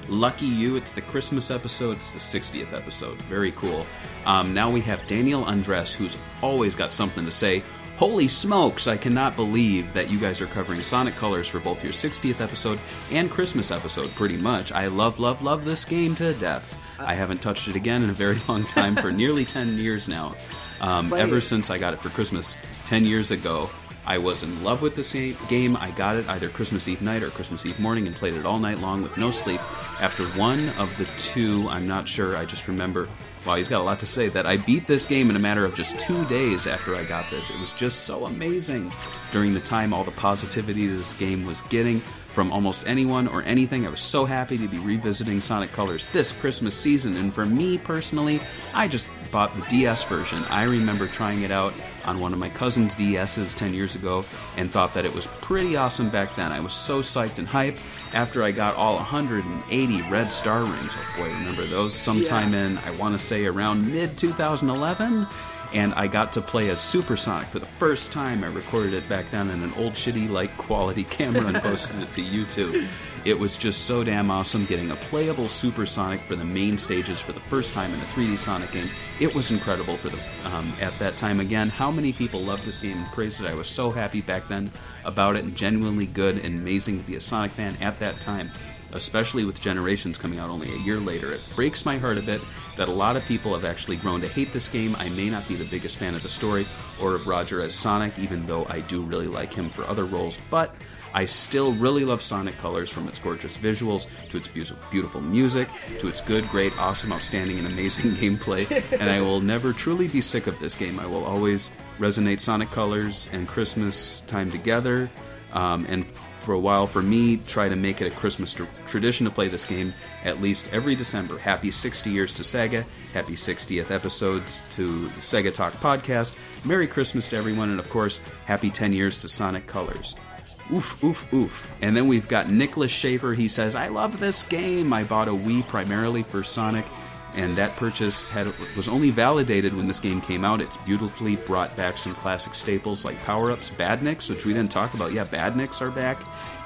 S4: Lucky you, it's the Christmas episode. It's the 60th episode. Very cool. Um, now we have Daniel Andres, who's always got something to say. Holy smokes, I cannot believe that you guys are covering Sonic Colors for both your 60th episode and Christmas episode, pretty much. I love, love, love this game to death. I haven't touched it again in a very long time for nearly 10 years now. Um, ever since I got it for Christmas 10 years ago. I was in love with this game. I got it either Christmas Eve night or Christmas Eve morning and played it all night long with no sleep. After one of the two, I'm not sure, I just remember, wow, he's got a lot to say, that I beat this game in a matter of just two days after I got this. It was just so amazing. During the time, all the positivity this game was getting from almost anyone or anything, I was so happy to be revisiting Sonic Colors this Christmas season. And for me personally, I just bought the DS version. I remember trying it out on one of my cousin's DSs 10 years ago and thought that it was pretty awesome back then. I was so psyched and hyped after I got all 180 red star rings. Oh boy, remember those sometime in, I want to say around mid 2011? And I got to play as Supersonic for the first time. I recorded it back then in an old shitty like quality camera and posted it to YouTube. It was just so damn awesome getting a playable Supersonic for the main stages for the first time in a 3D Sonic game. It was incredible for the um, at that time again. How many people loved this game and praised it? I was so happy back then about it and genuinely good and amazing to be a Sonic fan at that time. Especially with Generations coming out only a year later, it breaks my heart a bit that a lot of people have actually grown to hate this game. I may not be the biggest fan of the story or of Roger as Sonic, even though I do really like him for other roles, but I still really love Sonic Colors from its gorgeous visuals to its beautiful, music to its good, great, awesome, outstanding, and amazing gameplay. and I will never truly be sick of this game. I will always resonate Sonic Colors and Christmas time together. Um, and for a while, for me, try to make it a Christmas tr- tradition to play this game at least every December. Happy 60 years to Sega. Happy 60th episodes to the Sega Talk podcast. Merry Christmas to everyone, and of course, happy 10 years to Sonic Colors. Oof, oof, oof. And then we've got Nicholas Schaefer. He says, I love this game. I bought a Wii primarily for Sonic, and that purchase had was only validated when this game came out. It's beautifully brought back some classic staples like power ups, Badniks, which we didn't talk about. Yeah, Badniks are back,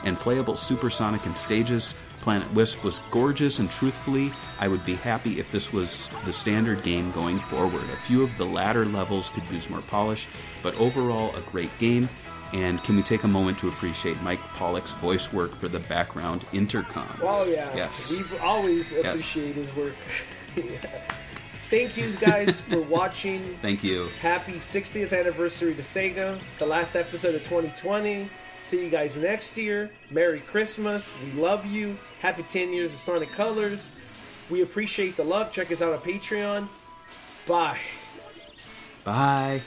S4: and playable Supersonic and stages. Planet Wisp was gorgeous, and truthfully, I would be happy if this was the standard game going forward. A few of the latter levels could use more polish, but overall, a great game. And can we take a moment to appreciate Mike Pollock's voice work for the background intercom?
S3: Oh yeah.
S4: Yes.
S3: We've always
S4: Yes.
S3: appreciate his work. Thank you guys for watching.
S4: Thank you.
S3: Happy 60th anniversary to Sega. The last episode of 2020. See you guys next year. Merry Christmas. We love you. Happy 10 years of Sonic Colors. We appreciate the love. Check us out on Patreon. Bye.
S4: Bye.